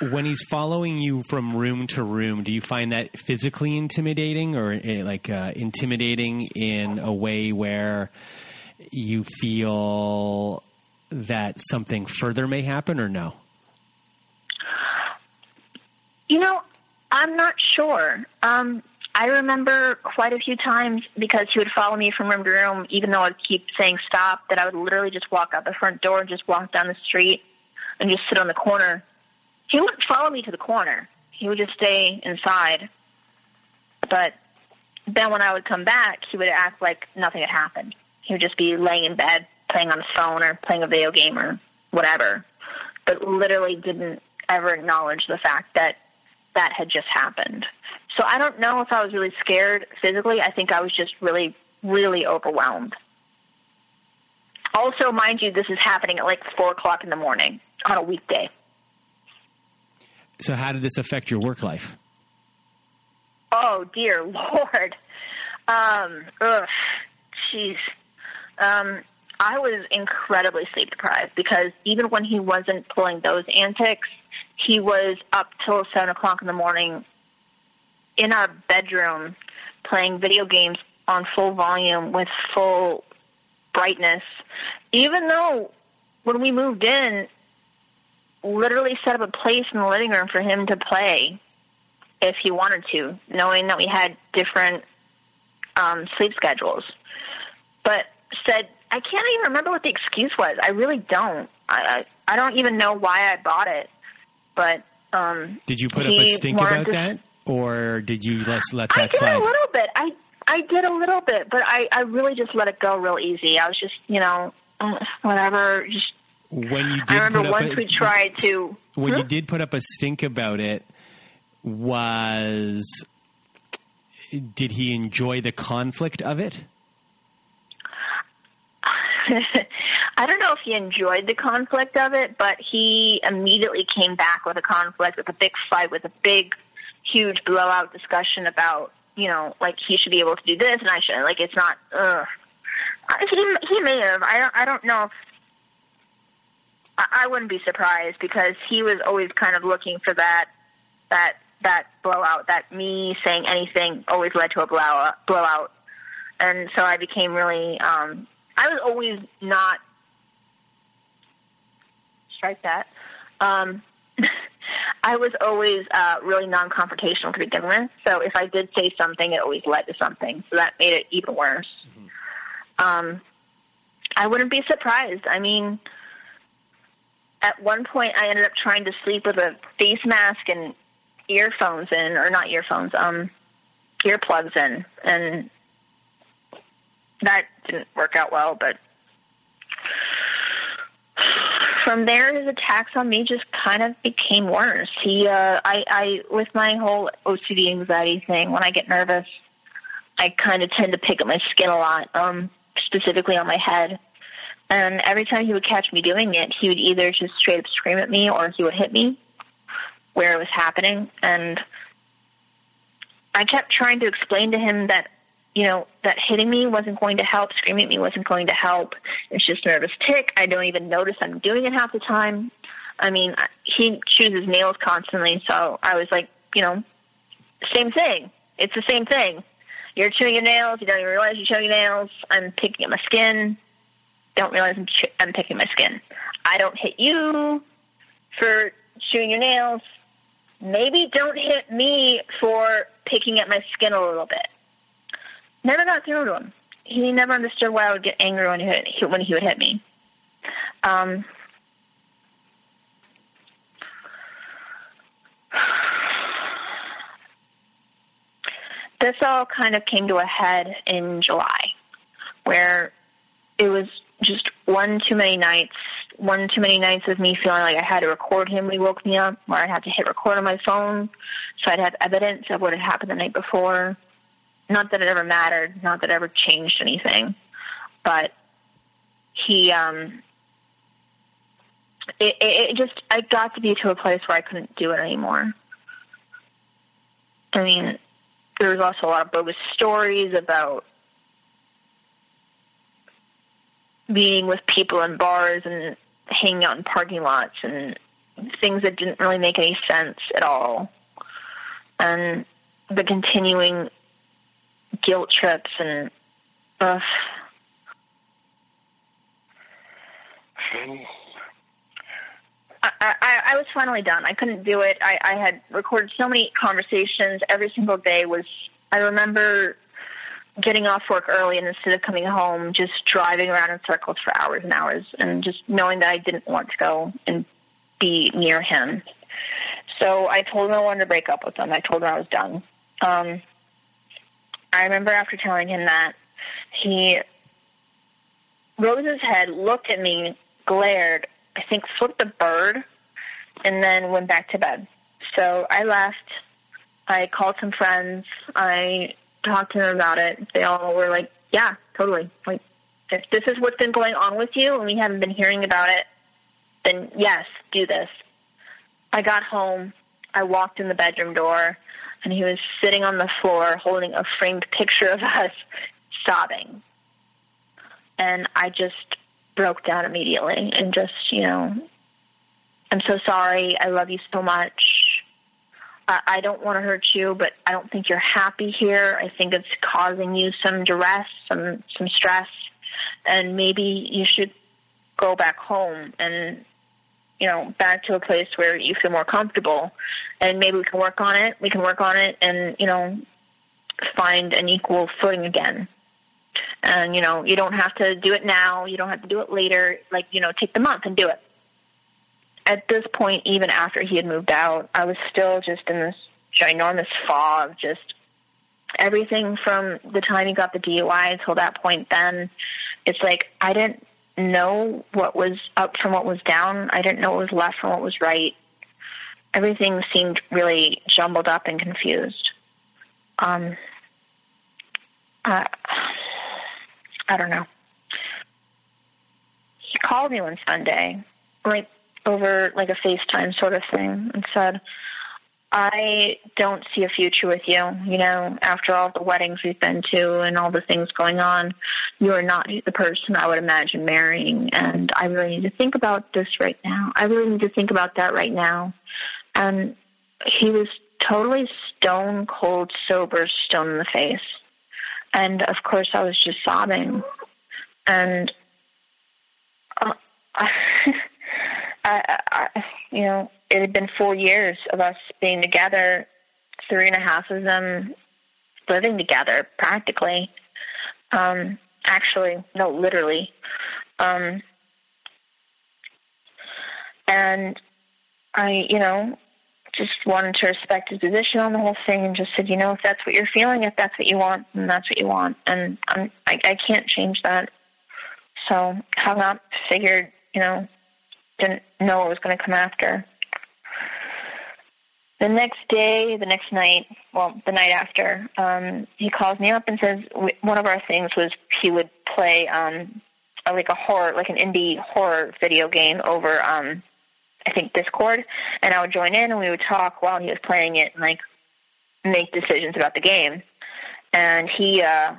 When he's following you from room to room, do you find that physically intimidating or uh, like uh, intimidating in a way where you feel that something further may happen or no? You know, I'm not sure. Um, I remember quite a few times because he would follow me from room to room, even though I'd keep saying stop, that I would literally just walk out the front door and just walk down the street and just sit on the corner. He wouldn't follow me to the corner. He would just stay inside. But then when I would come back, he would act like nothing had happened. He would just be laying in bed, playing on his phone or playing a video game or whatever, but literally didn't ever acknowledge the fact that that had just happened. So I don't know if I was really scared physically. I think I was just really, really overwhelmed. Also, mind you, this is happening at like four o'clock in the morning on a weekday. So, how did this affect your work life? Oh dear [LAUGHS] Lord. Um, ugh, jeez. Um, I was incredibly sleep deprived because even when he wasn't pulling those antics, he was up till seven o'clock in the morning in our bedroom playing video games on full volume with full brightness. Even though when we moved in, literally set up a place in the living room for him to play if he wanted to, knowing that we had different um, sleep schedules. But said, I can't even remember what the excuse was. I really don't. I I, I don't even know why I bought it. But um, did you put up a stink about to, that, or did you let let that I did slide? a little bit. I I did a little bit, but I I really just let it go real easy. I was just you know mm, whatever. Just when you did I remember put once a, we tried to. when Hmm? you did put up a stink about it was did he enjoy the conflict of it [LAUGHS] I don't know if he enjoyed the conflict of it, but he immediately came back with a conflict, with a big fight, with a big, huge blowout discussion about, you know, like he should be able to do this and I should. Like it's not. Ugh. He he may have. I don't. I don't know if. I, I wouldn't be surprised because he was always kind of looking for that, that that blowout. That me saying anything always led to a blowout. Blowout, and so I became really. um I was always not strike that. Um, [LAUGHS] I was always uh, really non-confrontational to begin with. So if I did say something, it always led to something. So that made it even worse. Um, I wouldn't be surprised. I mean, at one point, I ended up trying to sleep with a face mask and earphones in, or not earphones, um, earplugs in, and that didn't work out well. But from there, his attacks on me just kind of became worse. He, uh, I, I, with my whole OCD anxiety thing, when I get nervous, I kind of tend to pick at my skin a lot, um, specifically on my head. And every time he would catch me doing it, he would either just straight up scream at me or he would hit me where it was happening. And I kept trying to explain to him that, you know, that hitting me wasn't going to help, screaming at me wasn't going to help. It's just nervous tick. I don't even notice I'm doing it half the time. I mean, he chews his nails constantly, so I was like, you know, same thing. It's the same thing. You're chewing your nails. You don't even realize you're chewing your nails. I'm picking at my skin. Don't realize I'm, I'm picking my skin. I don't hit you for chewing your nails. Maybe don't hit me for picking at my skin a little bit. Never got through to him. He never understood why I would get angry when he, hit, when he would hit me. Um, [SIGHS] this all kind of came to a head in July, where it was just one too many nights, one too many nights of me feeling like I had to record him when he woke me up, where I'd have to hit record on my phone so I'd have evidence of what had happened the night before. Not that it ever mattered, not that it ever changed anything, but he, um, it, it, it just I got to be to a place where I couldn't do it anymore. I mean, there was also a lot of bogus stories about being with people in bars and hanging out in parking lots and things that didn't really make any sense at all. And the continuing guilt trips and uh, I, I, I was finally done. I couldn't do it. I, I had recorded so many conversations. Every single day was. I remember getting off work early and instead of coming home, just driving around in circles for hours and hours, and just knowing that I didn't want to go and be near him. So I told him I wanted to break up with him. I told him I was done. Um, I remember after telling him that, he rose his head, looked at me, glared, I think flipped a bird, and then went back to bed. So I left. I called some friends. I talked to them about it. They all were like, "Yeah, totally. Like, if this is what's been going on with you, and we haven't been hearing about it, then yes, do this." I got home. I walked in the bedroom door, and he was sitting on the floor holding a framed picture of [LAUGHS] us, sobbing. And I just broke down immediately and just, you know, I'm so sorry. I love you so much. I, I don't want to hurt you, but I don't think you're happy here. I think it's causing you some duress, some some stress, and maybe you should go back home and you know back to a place where you feel more comfortable, and maybe we can work on it. We can work on it, and you know find an equal footing again. And, you know, you don't have to do it now. You don't have to do it later. Like, you know, take the month and do it. At this point, even after he had moved out, I was still just in this ginormous fog, just everything from the time he got the DUI until that point then. It's like I didn't know what was up from what was down. I didn't know what was left from what was right. Everything seemed really jumbled up and confused. Um, uh, I don't know. He called me one Sunday, right over like a FaceTime sort of thing, and said, I don't see a future with you. You know, after all the weddings we've been to and all the things going on, you are not the person I would imagine marrying. And I really need to think about this right now. I really need to think about that right now. And he was totally stone cold sober, stone in the face. And of course, I was just sobbing. And uh, [LAUGHS] I, I, you know, it had been four years of us being together, three and a half of them living together practically. Um, actually, no, literally. Um, and I, you know, just wanted to respect his position on the whole thing and just said, you know, if that's what you're feeling, if that's what you want, then that's what you want. And I'm, I, I can't change that. So hung up, figured, you know, didn't know what was going to come after. The next day, the next night, well, the night after, um, he calls me up and says one of our things was he would play um, like a horror, like an indie horror video game over um, I think Discord, and I would join in and we would talk while he was playing it and like make decisions about the game. And he, uh,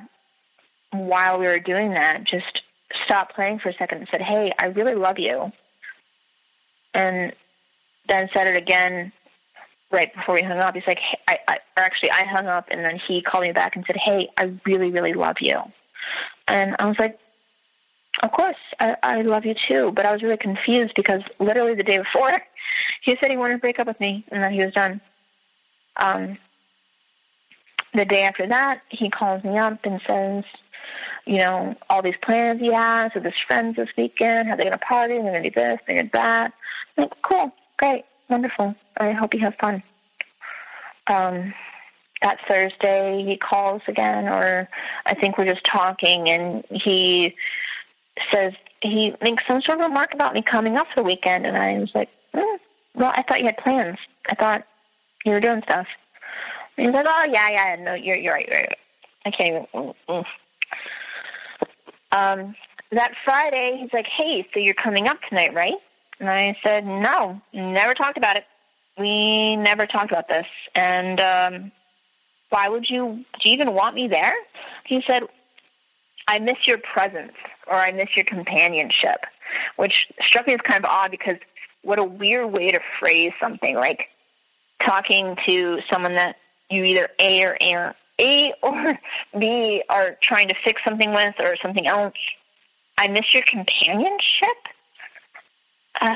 while we were doing that, just stopped playing for a second and said, "Hey, I really love you," and then said it again right before we hung up. He's like, hey, I, I, or actually, I hung up, and then he called me back and said, "Hey, I really, really love you," and I was like, of course, I, I love you too. But I was really confused because literally the day before, [LAUGHS] he said he wanted to break up with me and then he was done. Um, the day after that, he calls me up and says, you know, all these plans he has with his friends this weekend, how they're going to party, they're going to do this, they're going to do that. I'm like, cool, great, wonderful. I hope you have fun. Um, that Thursday, he calls again, or I think we're just talking, and he says he makes some sort of remark about me coming up for the weekend, and I was like, mm, "Well, I thought you had plans. I thought you were doing stuff." He's like, "Oh yeah, yeah, no, you're you're right, you're right. I can't even." Mm, mm. Um, that Friday, he's like, "Hey, so you're coming up tonight, right?" And I said, no, never talked about it. We never talked about this. And um, why would you, do you even want me there? He said, I miss your presence or I miss your companionship, which struck me as kind of odd because what a weird way to phrase something like talking to someone that you either A or A, or B are trying to fix something with or something else. I miss your companionship. Uh,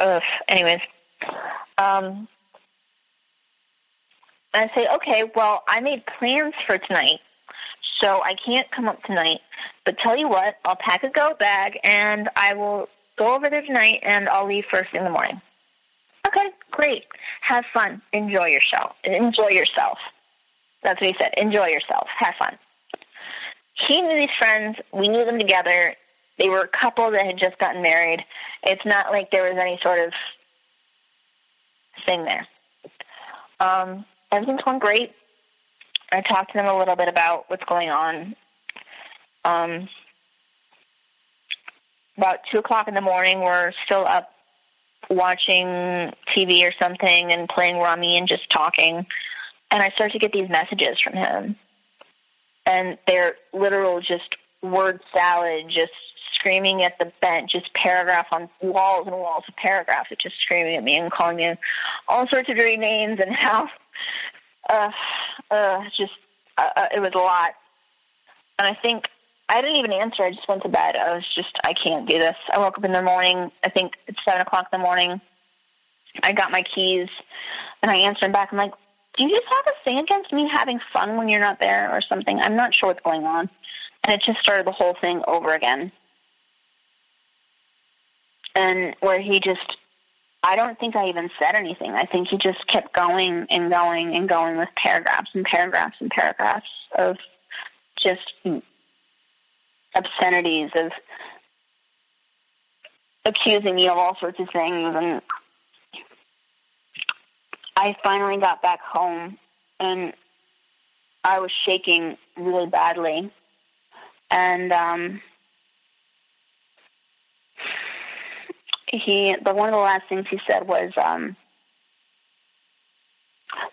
ugh. Anyways, um, I say, okay, well, I made plans for tonight, so I can't come up tonight. But tell you what, I'll pack a go bag and I will go over there tonight and I'll leave first in the morning. Okay, great. Have fun. Enjoy yourself. Enjoy yourself. That's what he said. Enjoy yourself. Have fun. He knew these friends. We knew them together. They were a couple that had just gotten married. It's not like there was any sort of thing there. Um, everything's going great. I talked to them a little bit about what's going on. Um, about two o'clock in the morning, we're still up watching TV or something and playing rummy and just talking. And I start to get these messages from him. And they're literal just word salad, just screaming at the bench, just paragraph on walls and walls of paragraphs, just screaming at me and calling me all sorts of dirty names and how, [LAUGHS] uh, uh, just, uh, uh, it was a lot. And I think I didn't even answer. I just went to bed. I was just, I can't do this. I woke up in the morning. I think it's seven o'clock in the morning. I got my keys and I answered back. I'm like, do you just have a thing against me having fun when you're not there or something? I'm not sure what's going on. And it just started the whole thing over again. And where he just, I don't think I even said anything. I think he just kept going and going and going with paragraphs and paragraphs and paragraphs of just obscenities of accusing me of all sorts of things and I finally got back home and I was shaking really badly and um he the one of the last things he said was um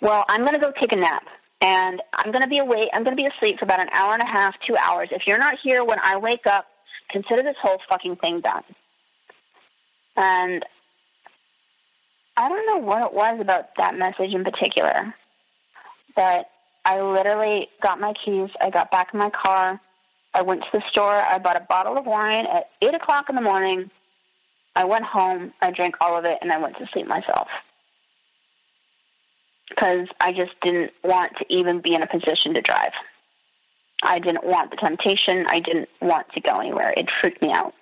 well i'm going to go take a nap and I'm going to be awake. I'm going to be asleep for about an hour and a half, two hours. If you're not here when I wake up, consider this whole fucking thing done. And I don't know what it was about that message in particular, but I literally got my keys. I got back in my car. I went to the store. I bought a bottle of wine at eight o'clock in the morning. I went home. I drank all of it, and I went to sleep myself because I just didn't want to even be in a position to drive. I didn't want the temptation. I didn't want to go anywhere. It freaked me out.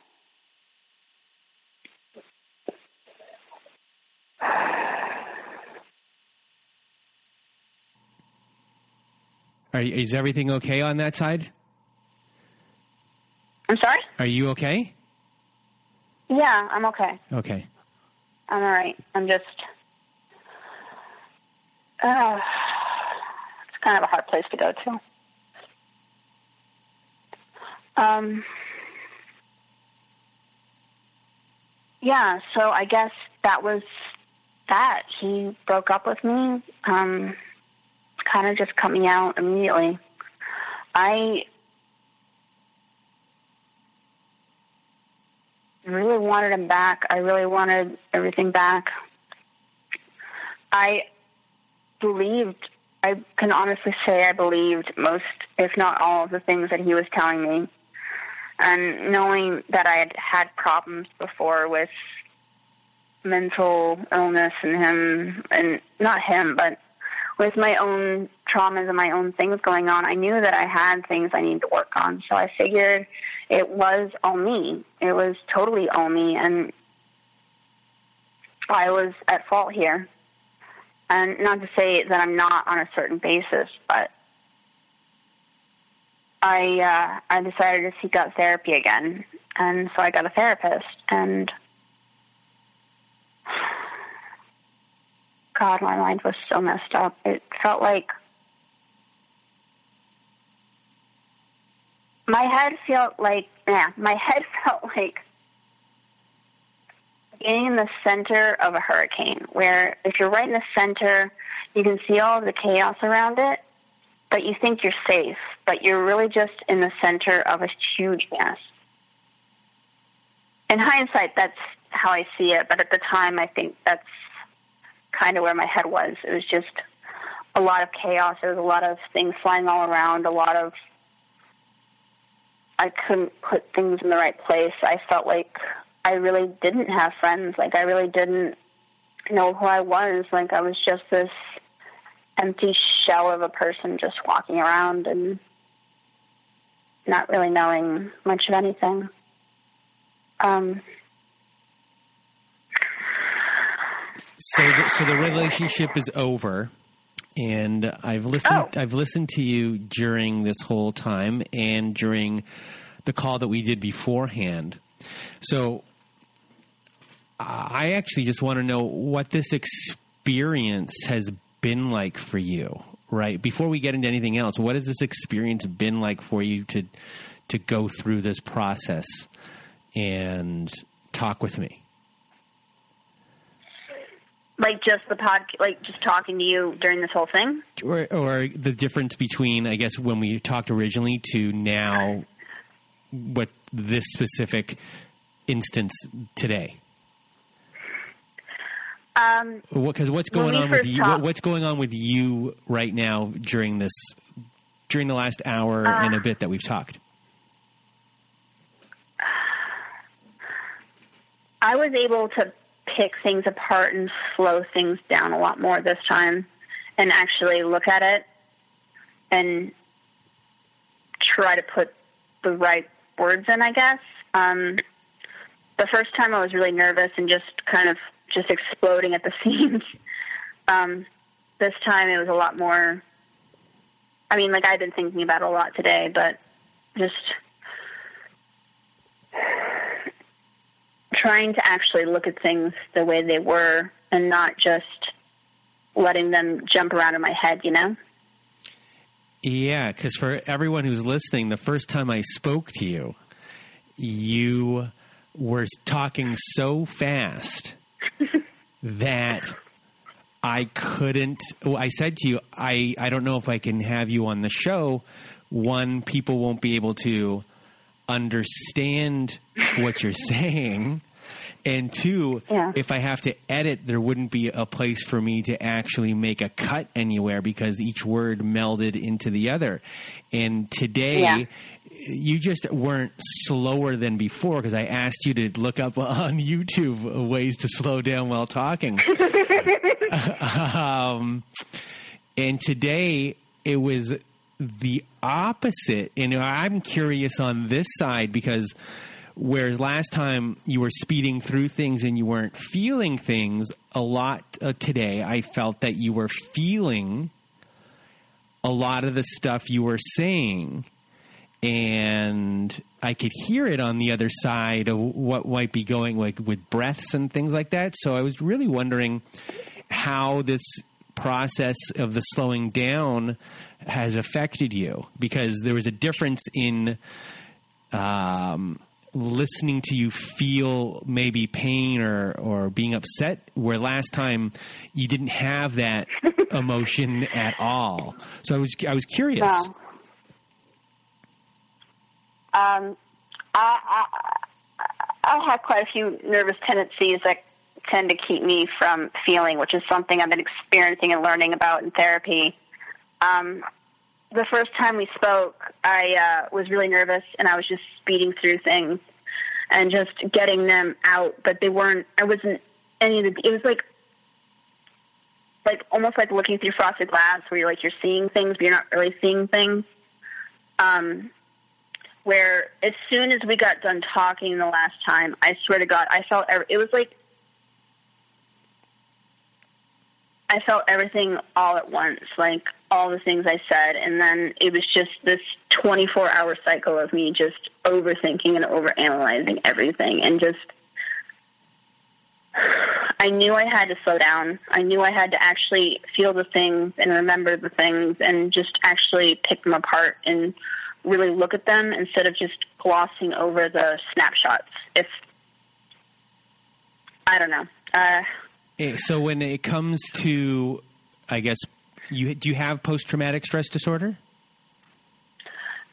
Are is everything okay on that side? I'm sorry? Are you okay? Yeah, I'm okay. Okay. I'm all right. I'm just uh, it's kind of a hard place to go to. Um, yeah, so I guess that was that. He broke up with me, um, kind of just me out immediately. I really wanted him back. I really wanted everything back. I believed, I can honestly say I believed most, if not all, of the things that he was telling me. And knowing that I had had problems before with mental illness and him, and not him, but with my own traumas and my own things going on, I knew that I had things I needed to work on. So I figured it was all me. It was totally all me, and I was at fault here. And not to say that I'm not on a certain basis, but I uh, I decided to seek out therapy again, and so I got a therapist. And God, my mind was so messed up. It felt like my head felt like yeah, my [LAUGHS] head felt like being in the center of a hurricane, where if you're right in the center, you can see all of the chaos around it, but you think you're safe, but you're really just in the center of a huge mess. In hindsight, that's how I see it, but at the time, I think that's kind of where my head was. It was just a lot of chaos. There was a lot of things flying all around, a lot of. I couldn't put things in the right place. I felt like I really didn't have friends. Like, I really didn't know who I was. Like, I was just this empty shell of a person just walking around and not really knowing much of anything. Um, so, the, so the relationship is over, and I've listened. Oh. I've listened to you during this whole time, and during the call that we did beforehand. So, uh, I actually just want to know what this experience has been like for you. Right before we get into anything else, what has this experience been like for you to to go through this process and talk with me? Like just the pod, like just talking to you during this whole thing. or, or the difference between, I guess, when we talked originally to now, what this specific instance today? Um, Because what's going on with you? What's going on with you right now during this, during the last hour Uh. and a bit that we've talked? I was able to pick things apart and slow things down a lot more this time and actually look at it and try to put the right words in, I guess. Um, the first time I was really nervous and just kind of just exploding at the [LAUGHS] seams. Um, this time it was a lot more, I mean, like I've been thinking about it a lot today, but just trying to actually look at things the way they were and not just letting them jump around in my head, you know? Yeah, because for everyone who's listening, the first time I spoke to you, you were talking so fast [LAUGHS] that I couldn't. Well, I said to you, I, I don't know if I can have you on the show. One, people won't be able to understand what you're saying. And two, Yeah. if I have to edit, there wouldn't be a place for me to actually make a cut anywhere because each word melded into the other. And today, Yeah. you just weren't slower than before because I asked you to look up [LAUGHS] on YouTube ways to slow down while talking. [LAUGHS] um, and today it was the opposite. And I'm curious on this side because whereas last time you were speeding through things and you weren't feeling things, a lot uh, today I felt that you were feeling a lot of the stuff you were saying and I could hear it on the other side of what might be going like with breaths and things like that. So I was really wondering how this process of the slowing down has affected you because there was a difference in um, listening to you feel maybe pain or, or being upset where last time you didn't have that [LAUGHS] emotion at all. So I was I was curious. No. Um, I, I, I have quite a few nervous tendencies that tend to keep me from feeling, which is something I've been experiencing and learning about in therapy. Um, the first time we spoke, I uh, was really nervous and I was just speeding through things and just getting them out, but they weren't. I wasn't any of the. It was like like almost like looking through frosted glass, where you're like you're seeing things, but you're not really seeing things. Um, where as soon as we got done talking the last time, I swear to God, I felt it was like I felt everything all at once, like all the things I said, and then it was just this 24 hour cycle of me just overthinking and overanalyzing everything, and just I knew I had to slow down. I knew I had to actually feel the things and remember the things, and just actually pick them apart and really look at them instead of just glossing over the snapshots. If I don't know. Uh, Eh, So when it comes to, I guess, you do you have post traumatic stress disorder?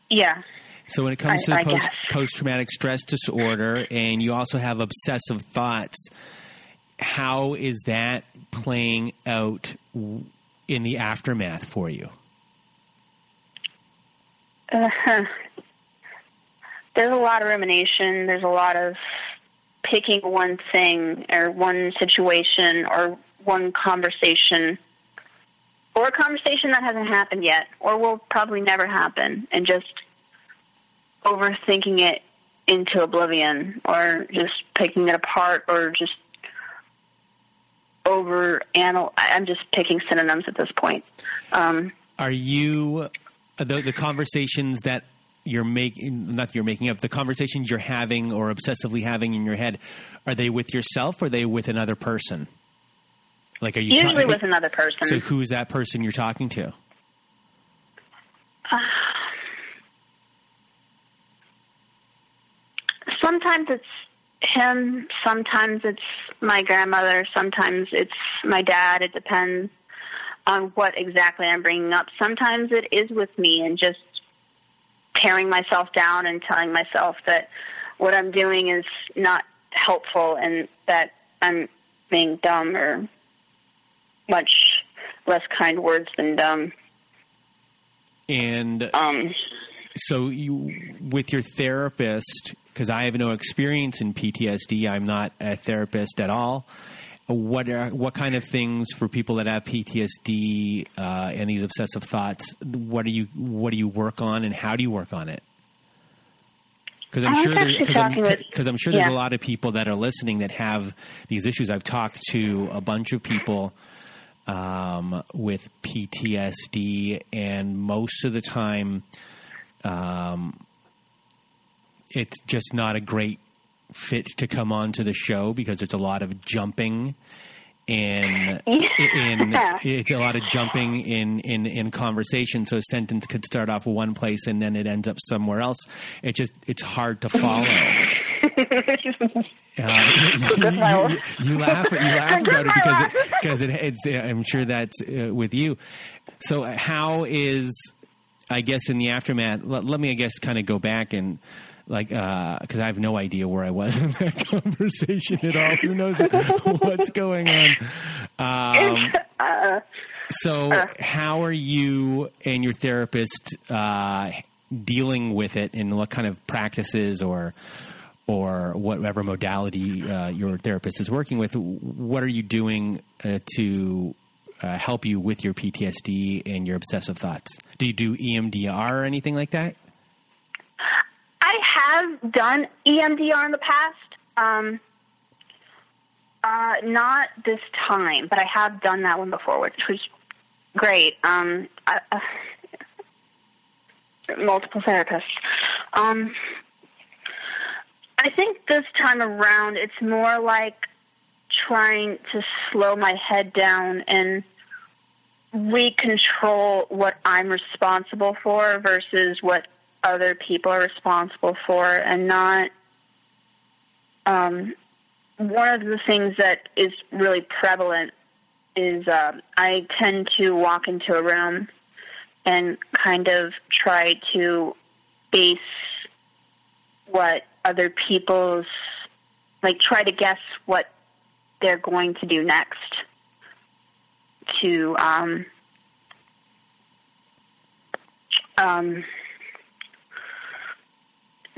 yeah. So when it comes I- to post post traumatic stress disorder, and you also have obsessive thoughts, how is that playing out in the aftermath for you? Uh, there's a lot of rumination. There's a lot of picking one thing or one situation or one conversation or a conversation that hasn't happened yet or will probably never happen and just overthinking it into oblivion or just picking it apart or just over anal I'm just picking synonyms at this point. Um, Are you the the conversations that you're making not that you're making up the conversations you're having or obsessively having in your head are they with yourself or are they with another person? Like are you ta- usually with another person. So who's that person you're talking to? Uh, sometimes it's him, sometimes it's my grandmother, sometimes it's my dad. It depends on what exactly I'm bringing up. Sometimes it is with me and just tearing myself down and telling myself that what I'm doing is not helpful and that I'm being dumb or much less kind words than dumb. And Um, so you with your therapist because I have no experience in PTSD. I'm not a therapist at all. What are what kind of things for people that have PTSD uh, and these obsessive thoughts? What do you what do you work on, and how do you work on it? Because I'm sure there- I'm, I'm sure there's yeah. a lot of people that are listening that have these issues. I've talked to a bunch of people um, with PTSD, and most of the time, um, it's just not a great fit to come on to the show because there's a lot of jumping in [LAUGHS] in it's a lot of jumping in in in conversation. So a sentence could start off one place and then it ends up somewhere else. It just it's hard to follow [LAUGHS] uh, you, you- you laugh you [LAUGHS] laugh about it because it, because it, it's I'm sure that's uh, with you. So how is I guess in the aftermath? Let, let me I guess kind of go back and like because I have no idea where I was [LAUGHS] in that conversation at all. Who knows what's going on? Um, so how are you and your therapist uh, dealing with it, and what kind of practices or or whatever modality uh, your therapist is working with, what are you doing uh, to uh, help you with your PTSD and your obsessive thoughts? Do you do EMDR or anything like that? I have done EMDR in the past. Um, uh, not this time, but I have done that one before, which was great. Um, I, uh, multiple therapists. Um, I think this time around, it's more like trying to slow my head down and recontrol what I'm responsible for versus what other people are responsible for, and not. Um, one of the things that is really prevalent is um I tend to walk into a room and kind of try to base what other people's like try to guess what they're going to do next to um um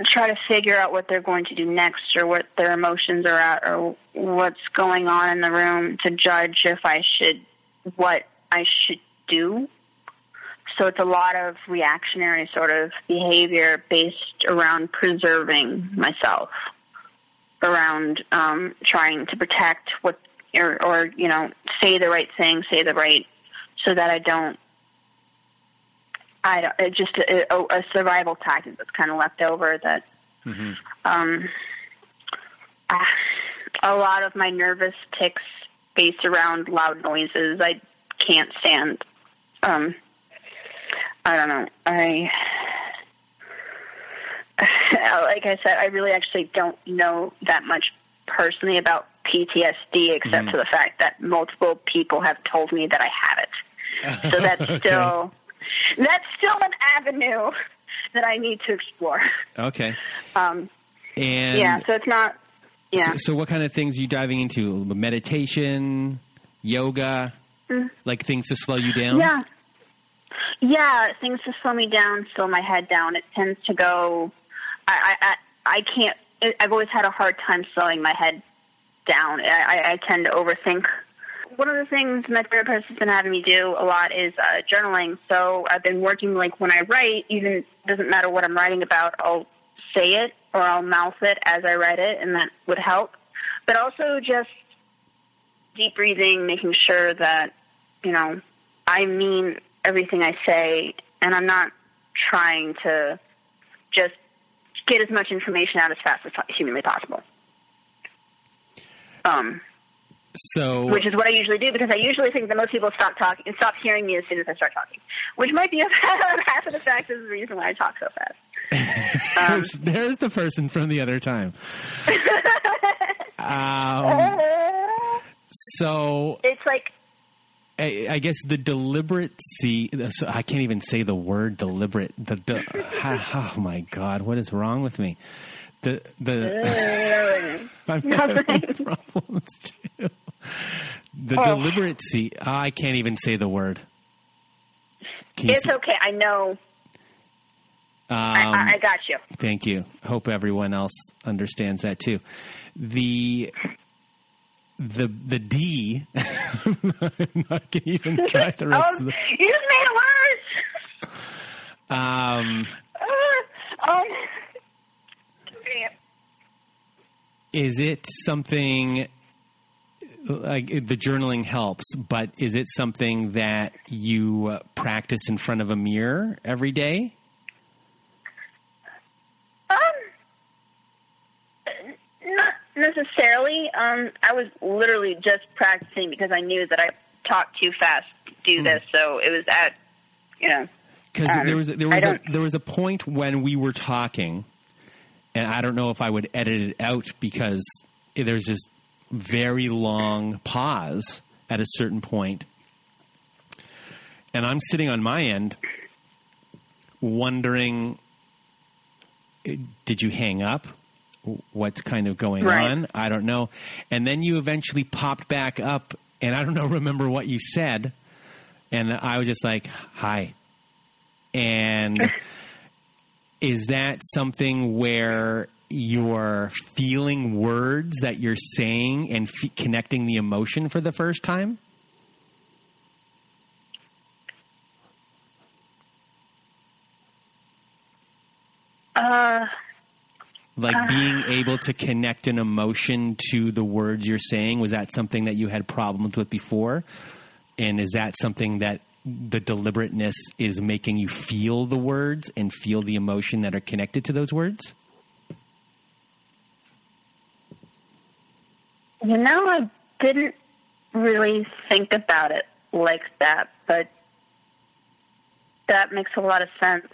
try to figure out what they're going to do next or what their emotions are at or what's going on in the room to judge if I should what I should do. So it's a lot of reactionary sort of behavior based around preserving myself, around um, trying to protect what or, or you know say the right thing, say the right, so that I don't I don't, it just a, a, a survival tactic that's kind of left over that um, ah, a lot of my nervous tics based around loud noises I can't stand. Um, I don't know. I [SIGHS] like I said, I really actually don't know that much personally about PTSD except for the fact that multiple people have told me that I have it. So that's [LAUGHS] Okay. still that's still an avenue that I need to explore. Okay. Um, And yeah, so it's not. Yeah, So, so what kind of things are you diving into? Meditation, yoga, like things to slow you down? Yeah, yeah. Things to slow me down, slow my head down. It tends to go. I I I, can't. I've always had a hard time slowing my head down. I, I, I tend to overthink. One of the things my therapist has been having me do a lot is uh, journaling. So I've been working like when I write, even doesn't matter what I'm writing about, I'll say it or I'll mouth it as I write it, and that would help. But also just deep breathing, making sure that you know I mean everything I say, and I'm not trying to just get as much information out as fast as humanly possible. Um, So, which is what I usually do because I usually think that most people stop talking and stop hearing me as soon as I start talking, which might be [LAUGHS] half of the fact is the reason why I talk so fast. [LAUGHS] Um, there's, there's the person from the other time. [LAUGHS] um, so it's like I, I guess the deliberate see. So I can't even say the word deliberate. The, the [LAUGHS] oh my god, what is wrong with me? The the [LAUGHS] I'm having [LAUGHS] problems too. The Oh. deliberate see. I can't even say the word. Can it's okay. I know. um, I, I, I got you. Thank you. Hope everyone else understands that too. The the the D. I'm not gonna even [LAUGHS] try the rest oh, of the. you just made it worse. Um, Uh, um, is it something like the journaling helps, but is it something that you uh, practice in front of a mirror every day? Um, not necessarily. Um, I was literally just practicing because I knew that I talked too fast to do Hmm. this. So it was at, you know, Because Um, there was there was a, there was a point when we were talking, and I don't know if I would edit it out because there's this very long pause at a certain point, and I'm sitting on my end, wondering, did you hang up? What's kind of going Right. on? I don't know. And then you eventually popped back up, and I don't know [LAUGHS] remember what you said, and I was just like, "Hi." And [LAUGHS] is that something where you're feeling words that you're saying and f- connecting the emotion for the first time? uh, Like being able to connect an emotion to the words you're saying, was that something that you had problems with before? And is that something that the deliberateness is making you feel the words and feel the emotion that are connected to those words? you know, I didn't really think about it like that, but that makes a lot of sense.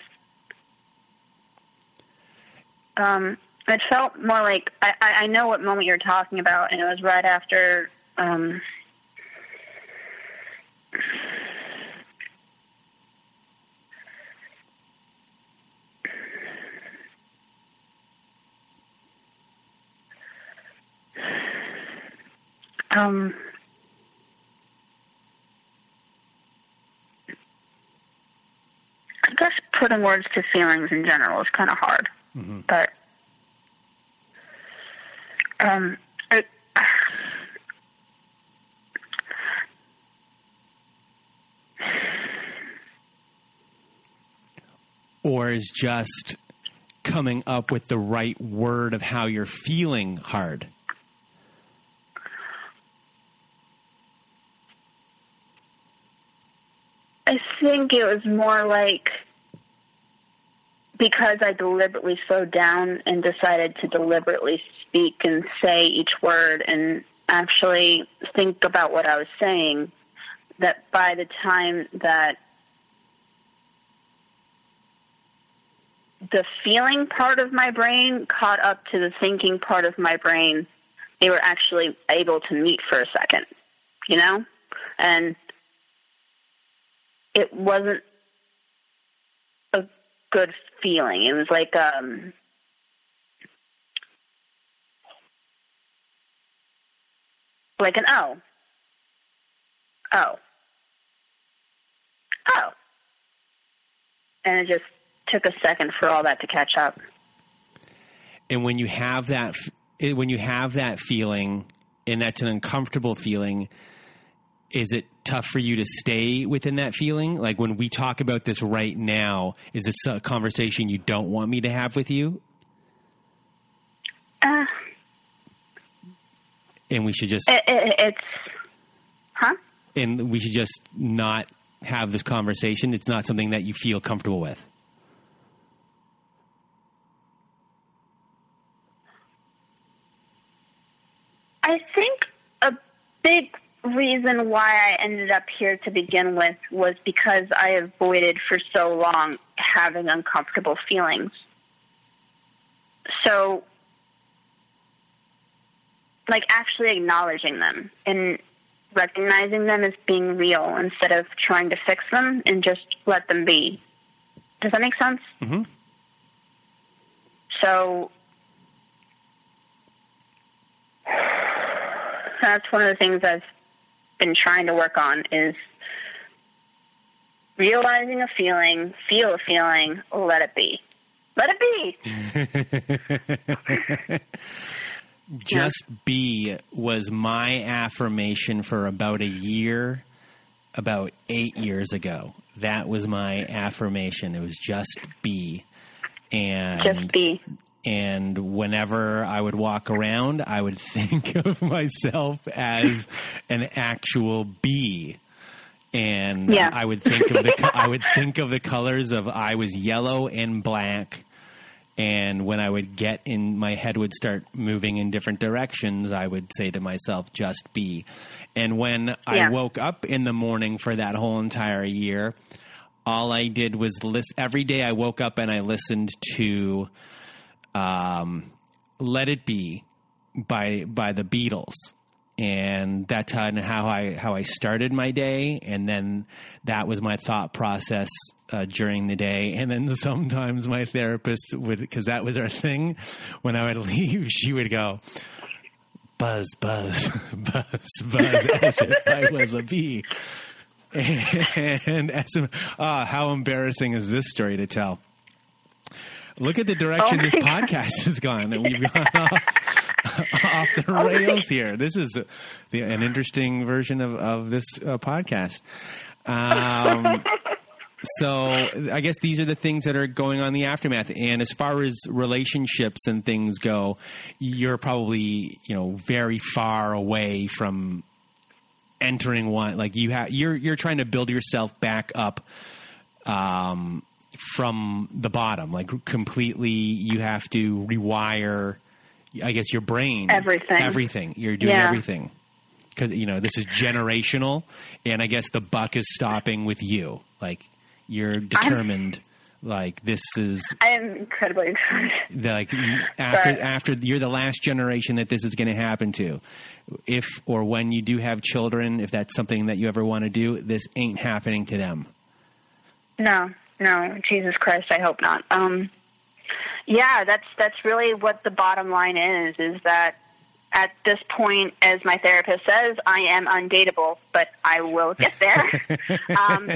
Um, it felt more like I, I know what moment you're talking about, and it was right after. Um, um, I guess putting words to feelings in general is kind of hard, but um, it, or is just coming up with the right word of how you're feeling hard? I think it was more like because I deliberately slowed down and decided to deliberately speak and say each word and actually think about what I was saying, that by the time that the feeling part of my brain caught up to the thinking part of my brain, they were actually able to meet for a second, you know? And it wasn't good feeling. It was like um like an oh. Oh. Oh. And it just took a second for all that to catch up. And when you have that, when you have that feeling, and that's an uncomfortable feeling, is it tough for you to stay within that feeling? Like when we talk about this right now, is this a conversation you don't want me to have with you? Uh, And we should just, it, it, it's, huh? and we should just not have this conversation. It's not something that you feel comfortable with. I think a big reason why I ended up here to begin with was because I avoided for so long having uncomfortable feelings. So, like actually acknowledging them and recognizing them as being real instead of trying to fix them and just let them be. Does that make sense? Mhm. So, [SIGHS] that's one of the things I've been trying to work on is realizing a feeling, feel a feeling, let it be. Let it be. [LAUGHS] Just be was my affirmation for about a year, about eight years ago. That was my affirmation. It was just be. And Just be. And whenever I would walk around, I would [LAUGHS] think of myself as an actual bee. And Yeah. I would think of the I would think of the colors of I was yellow and black. And when I would get in, my head would start moving in different directions. I would say to myself, "Just be." And when I woke up in the morning for that whole entire year, all I did was list every day. I woke up and I listened to um, "Let It Be" by by the Beatles, and that's how how I how I started my day, and then that was my thought process uh, during the day. And then sometimes my therapist would because that was our thing. When I would [LAUGHS] leave, she would go. Buzz, buzz, [LAUGHS] buzz, buzz, [LAUGHS] as if I was a bee. And as ah, how embarrassing is this story to tell? Look at the direction Oh this my podcast has gone. That we've gone [LAUGHS] off, off the rails here. This is the, an interesting version of of this uh, podcast. Um, [LAUGHS] so I guess these are the things that are going on in the aftermath. And as far as relationships and things go, you're probably you know very far away from entering one. Like you have, you're you're trying to build yourself back up. Um, from the bottom, like completely, you have to rewire. I guess your brain, Everything. everything. You're doing Yeah. everything because you know this is generational, and I guess the buck is stopping with you. Like you're determined. like this is I am incredibly excited. like [LAUGHS] after Sorry. after you're the last generation that this is going to happen to. If or when you do have children, if that's something that you ever want to do, this ain't happening to them. No, no, Jesus Christ, I hope not. Um, yeah, that's that's really what the bottom line is. Is that at this point, as my therapist says, I am undateable, but I will get there. [LAUGHS] um,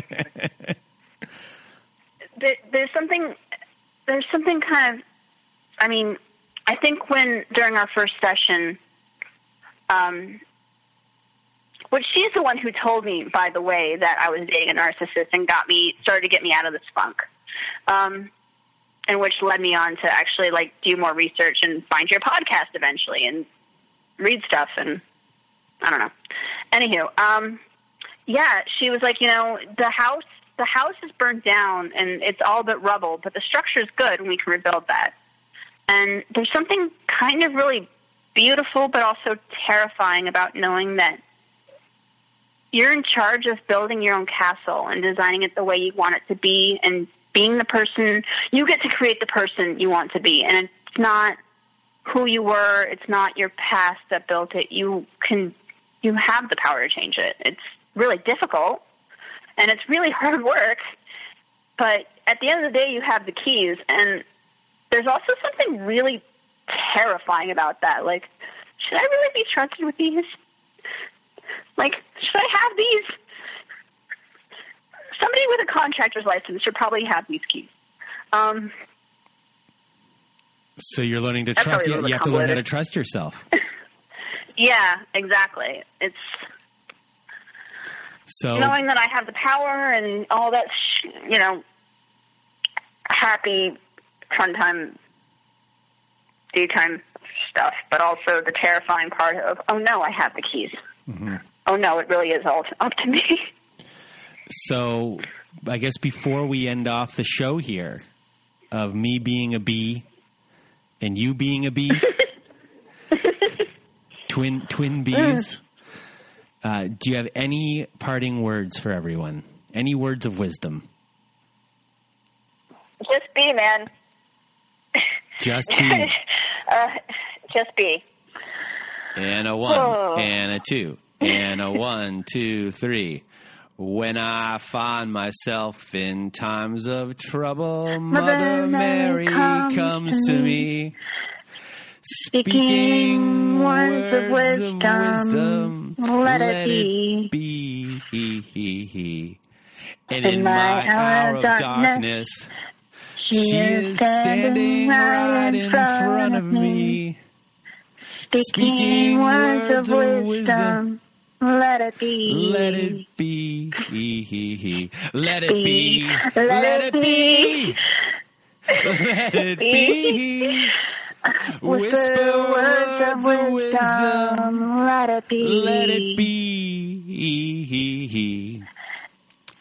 there, there's something, there's something kind of, I mean, I think when during our first session, um, which she's the one who told me, by the way, that I was dating a narcissist and got me started to get me out of this funk, um, and which led me on to actually like do more research and find your podcast eventually and read stuff and I don't know. Anywho, um, yeah, she was like, you know, the house the house is burned down and it's all but rubble, but the structure is good and we can rebuild that. And there's something kind of really beautiful but also terrifying about knowing that you're in charge of building your own castle and designing it the way you want it to be and being the person you get to create the person you want to be and it's not who you were. It's not your past that built it. You can you have the power to change it. It's really difficult and it's really [LAUGHS] hard work, but at the end of the day you have the keys and there's also something really terrifying about that. Like, should I really be trusted with these? Like, should I have these? Somebody with a contractor's license should probably have these keys. Um, So you're learning to trust. You, you have to learn how to trust yourself. [LAUGHS] yeah, exactly. It's So knowing that I have the power and all that, sh- you know, happy, fun time, daytime stuff, but also the terrifying part of, oh no, I have the keys. Oh no, it really is all [LAUGHS] up to me. So, I guess before we end off the show here, of me being a bee and you being a bee, [LAUGHS] twin twin bees. Uh, do you have any parting words for everyone? Any words of wisdom? Just be, man. Just [LAUGHS] be. uh, just be. And a one, Oh. and a two, and a one, [LAUGHS] two, three. When I find myself in times of trouble, Mother Mary comes to me, speaking words of wisdom. let it be. be. He, he, he. And in my hour of darkness, she is standing right in front of me, speaking words of wisdom. Let it be. Let it be. Let it be. Let Let it it be. Let it be. Whisper words of wisdom. Let it be. Let it be.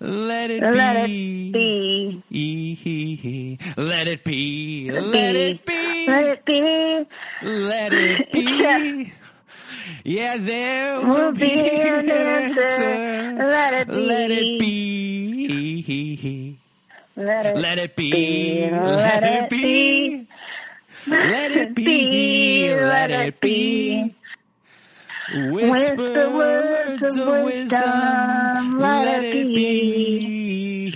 Let it Let it be. be. Let it be. Let it be. Let it be. Let it be. Yeah, there will Will be be an an answer. answer. Let it be. Let it be. Let it, Let it be. be. Let it be. Let it be. Let it be. Whisper words of wisdom. Let it be.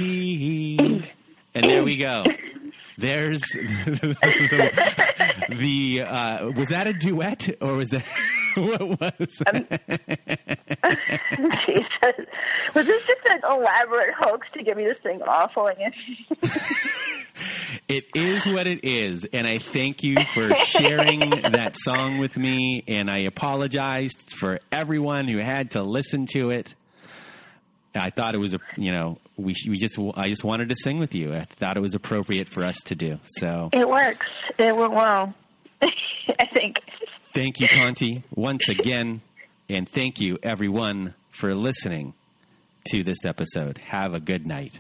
[CLEARS THROAT] And there we go. There's [LAUGHS] the uh, was that a duet or was that [LAUGHS] what was that? [LAUGHS] Jesus. Was this just an elaborate hoax to get me to sing awful? It is what it is, and I thank you for sharing that song with me. And I apologize for everyone who had to listen to it. I thought it was a you know we we just I just wanted to sing with you. I thought it was appropriate for us to do. So It works. It went well. [LAUGHS] I think. thank you, Conti, once again, and thank you everyone for listening to this episode. Have a good night.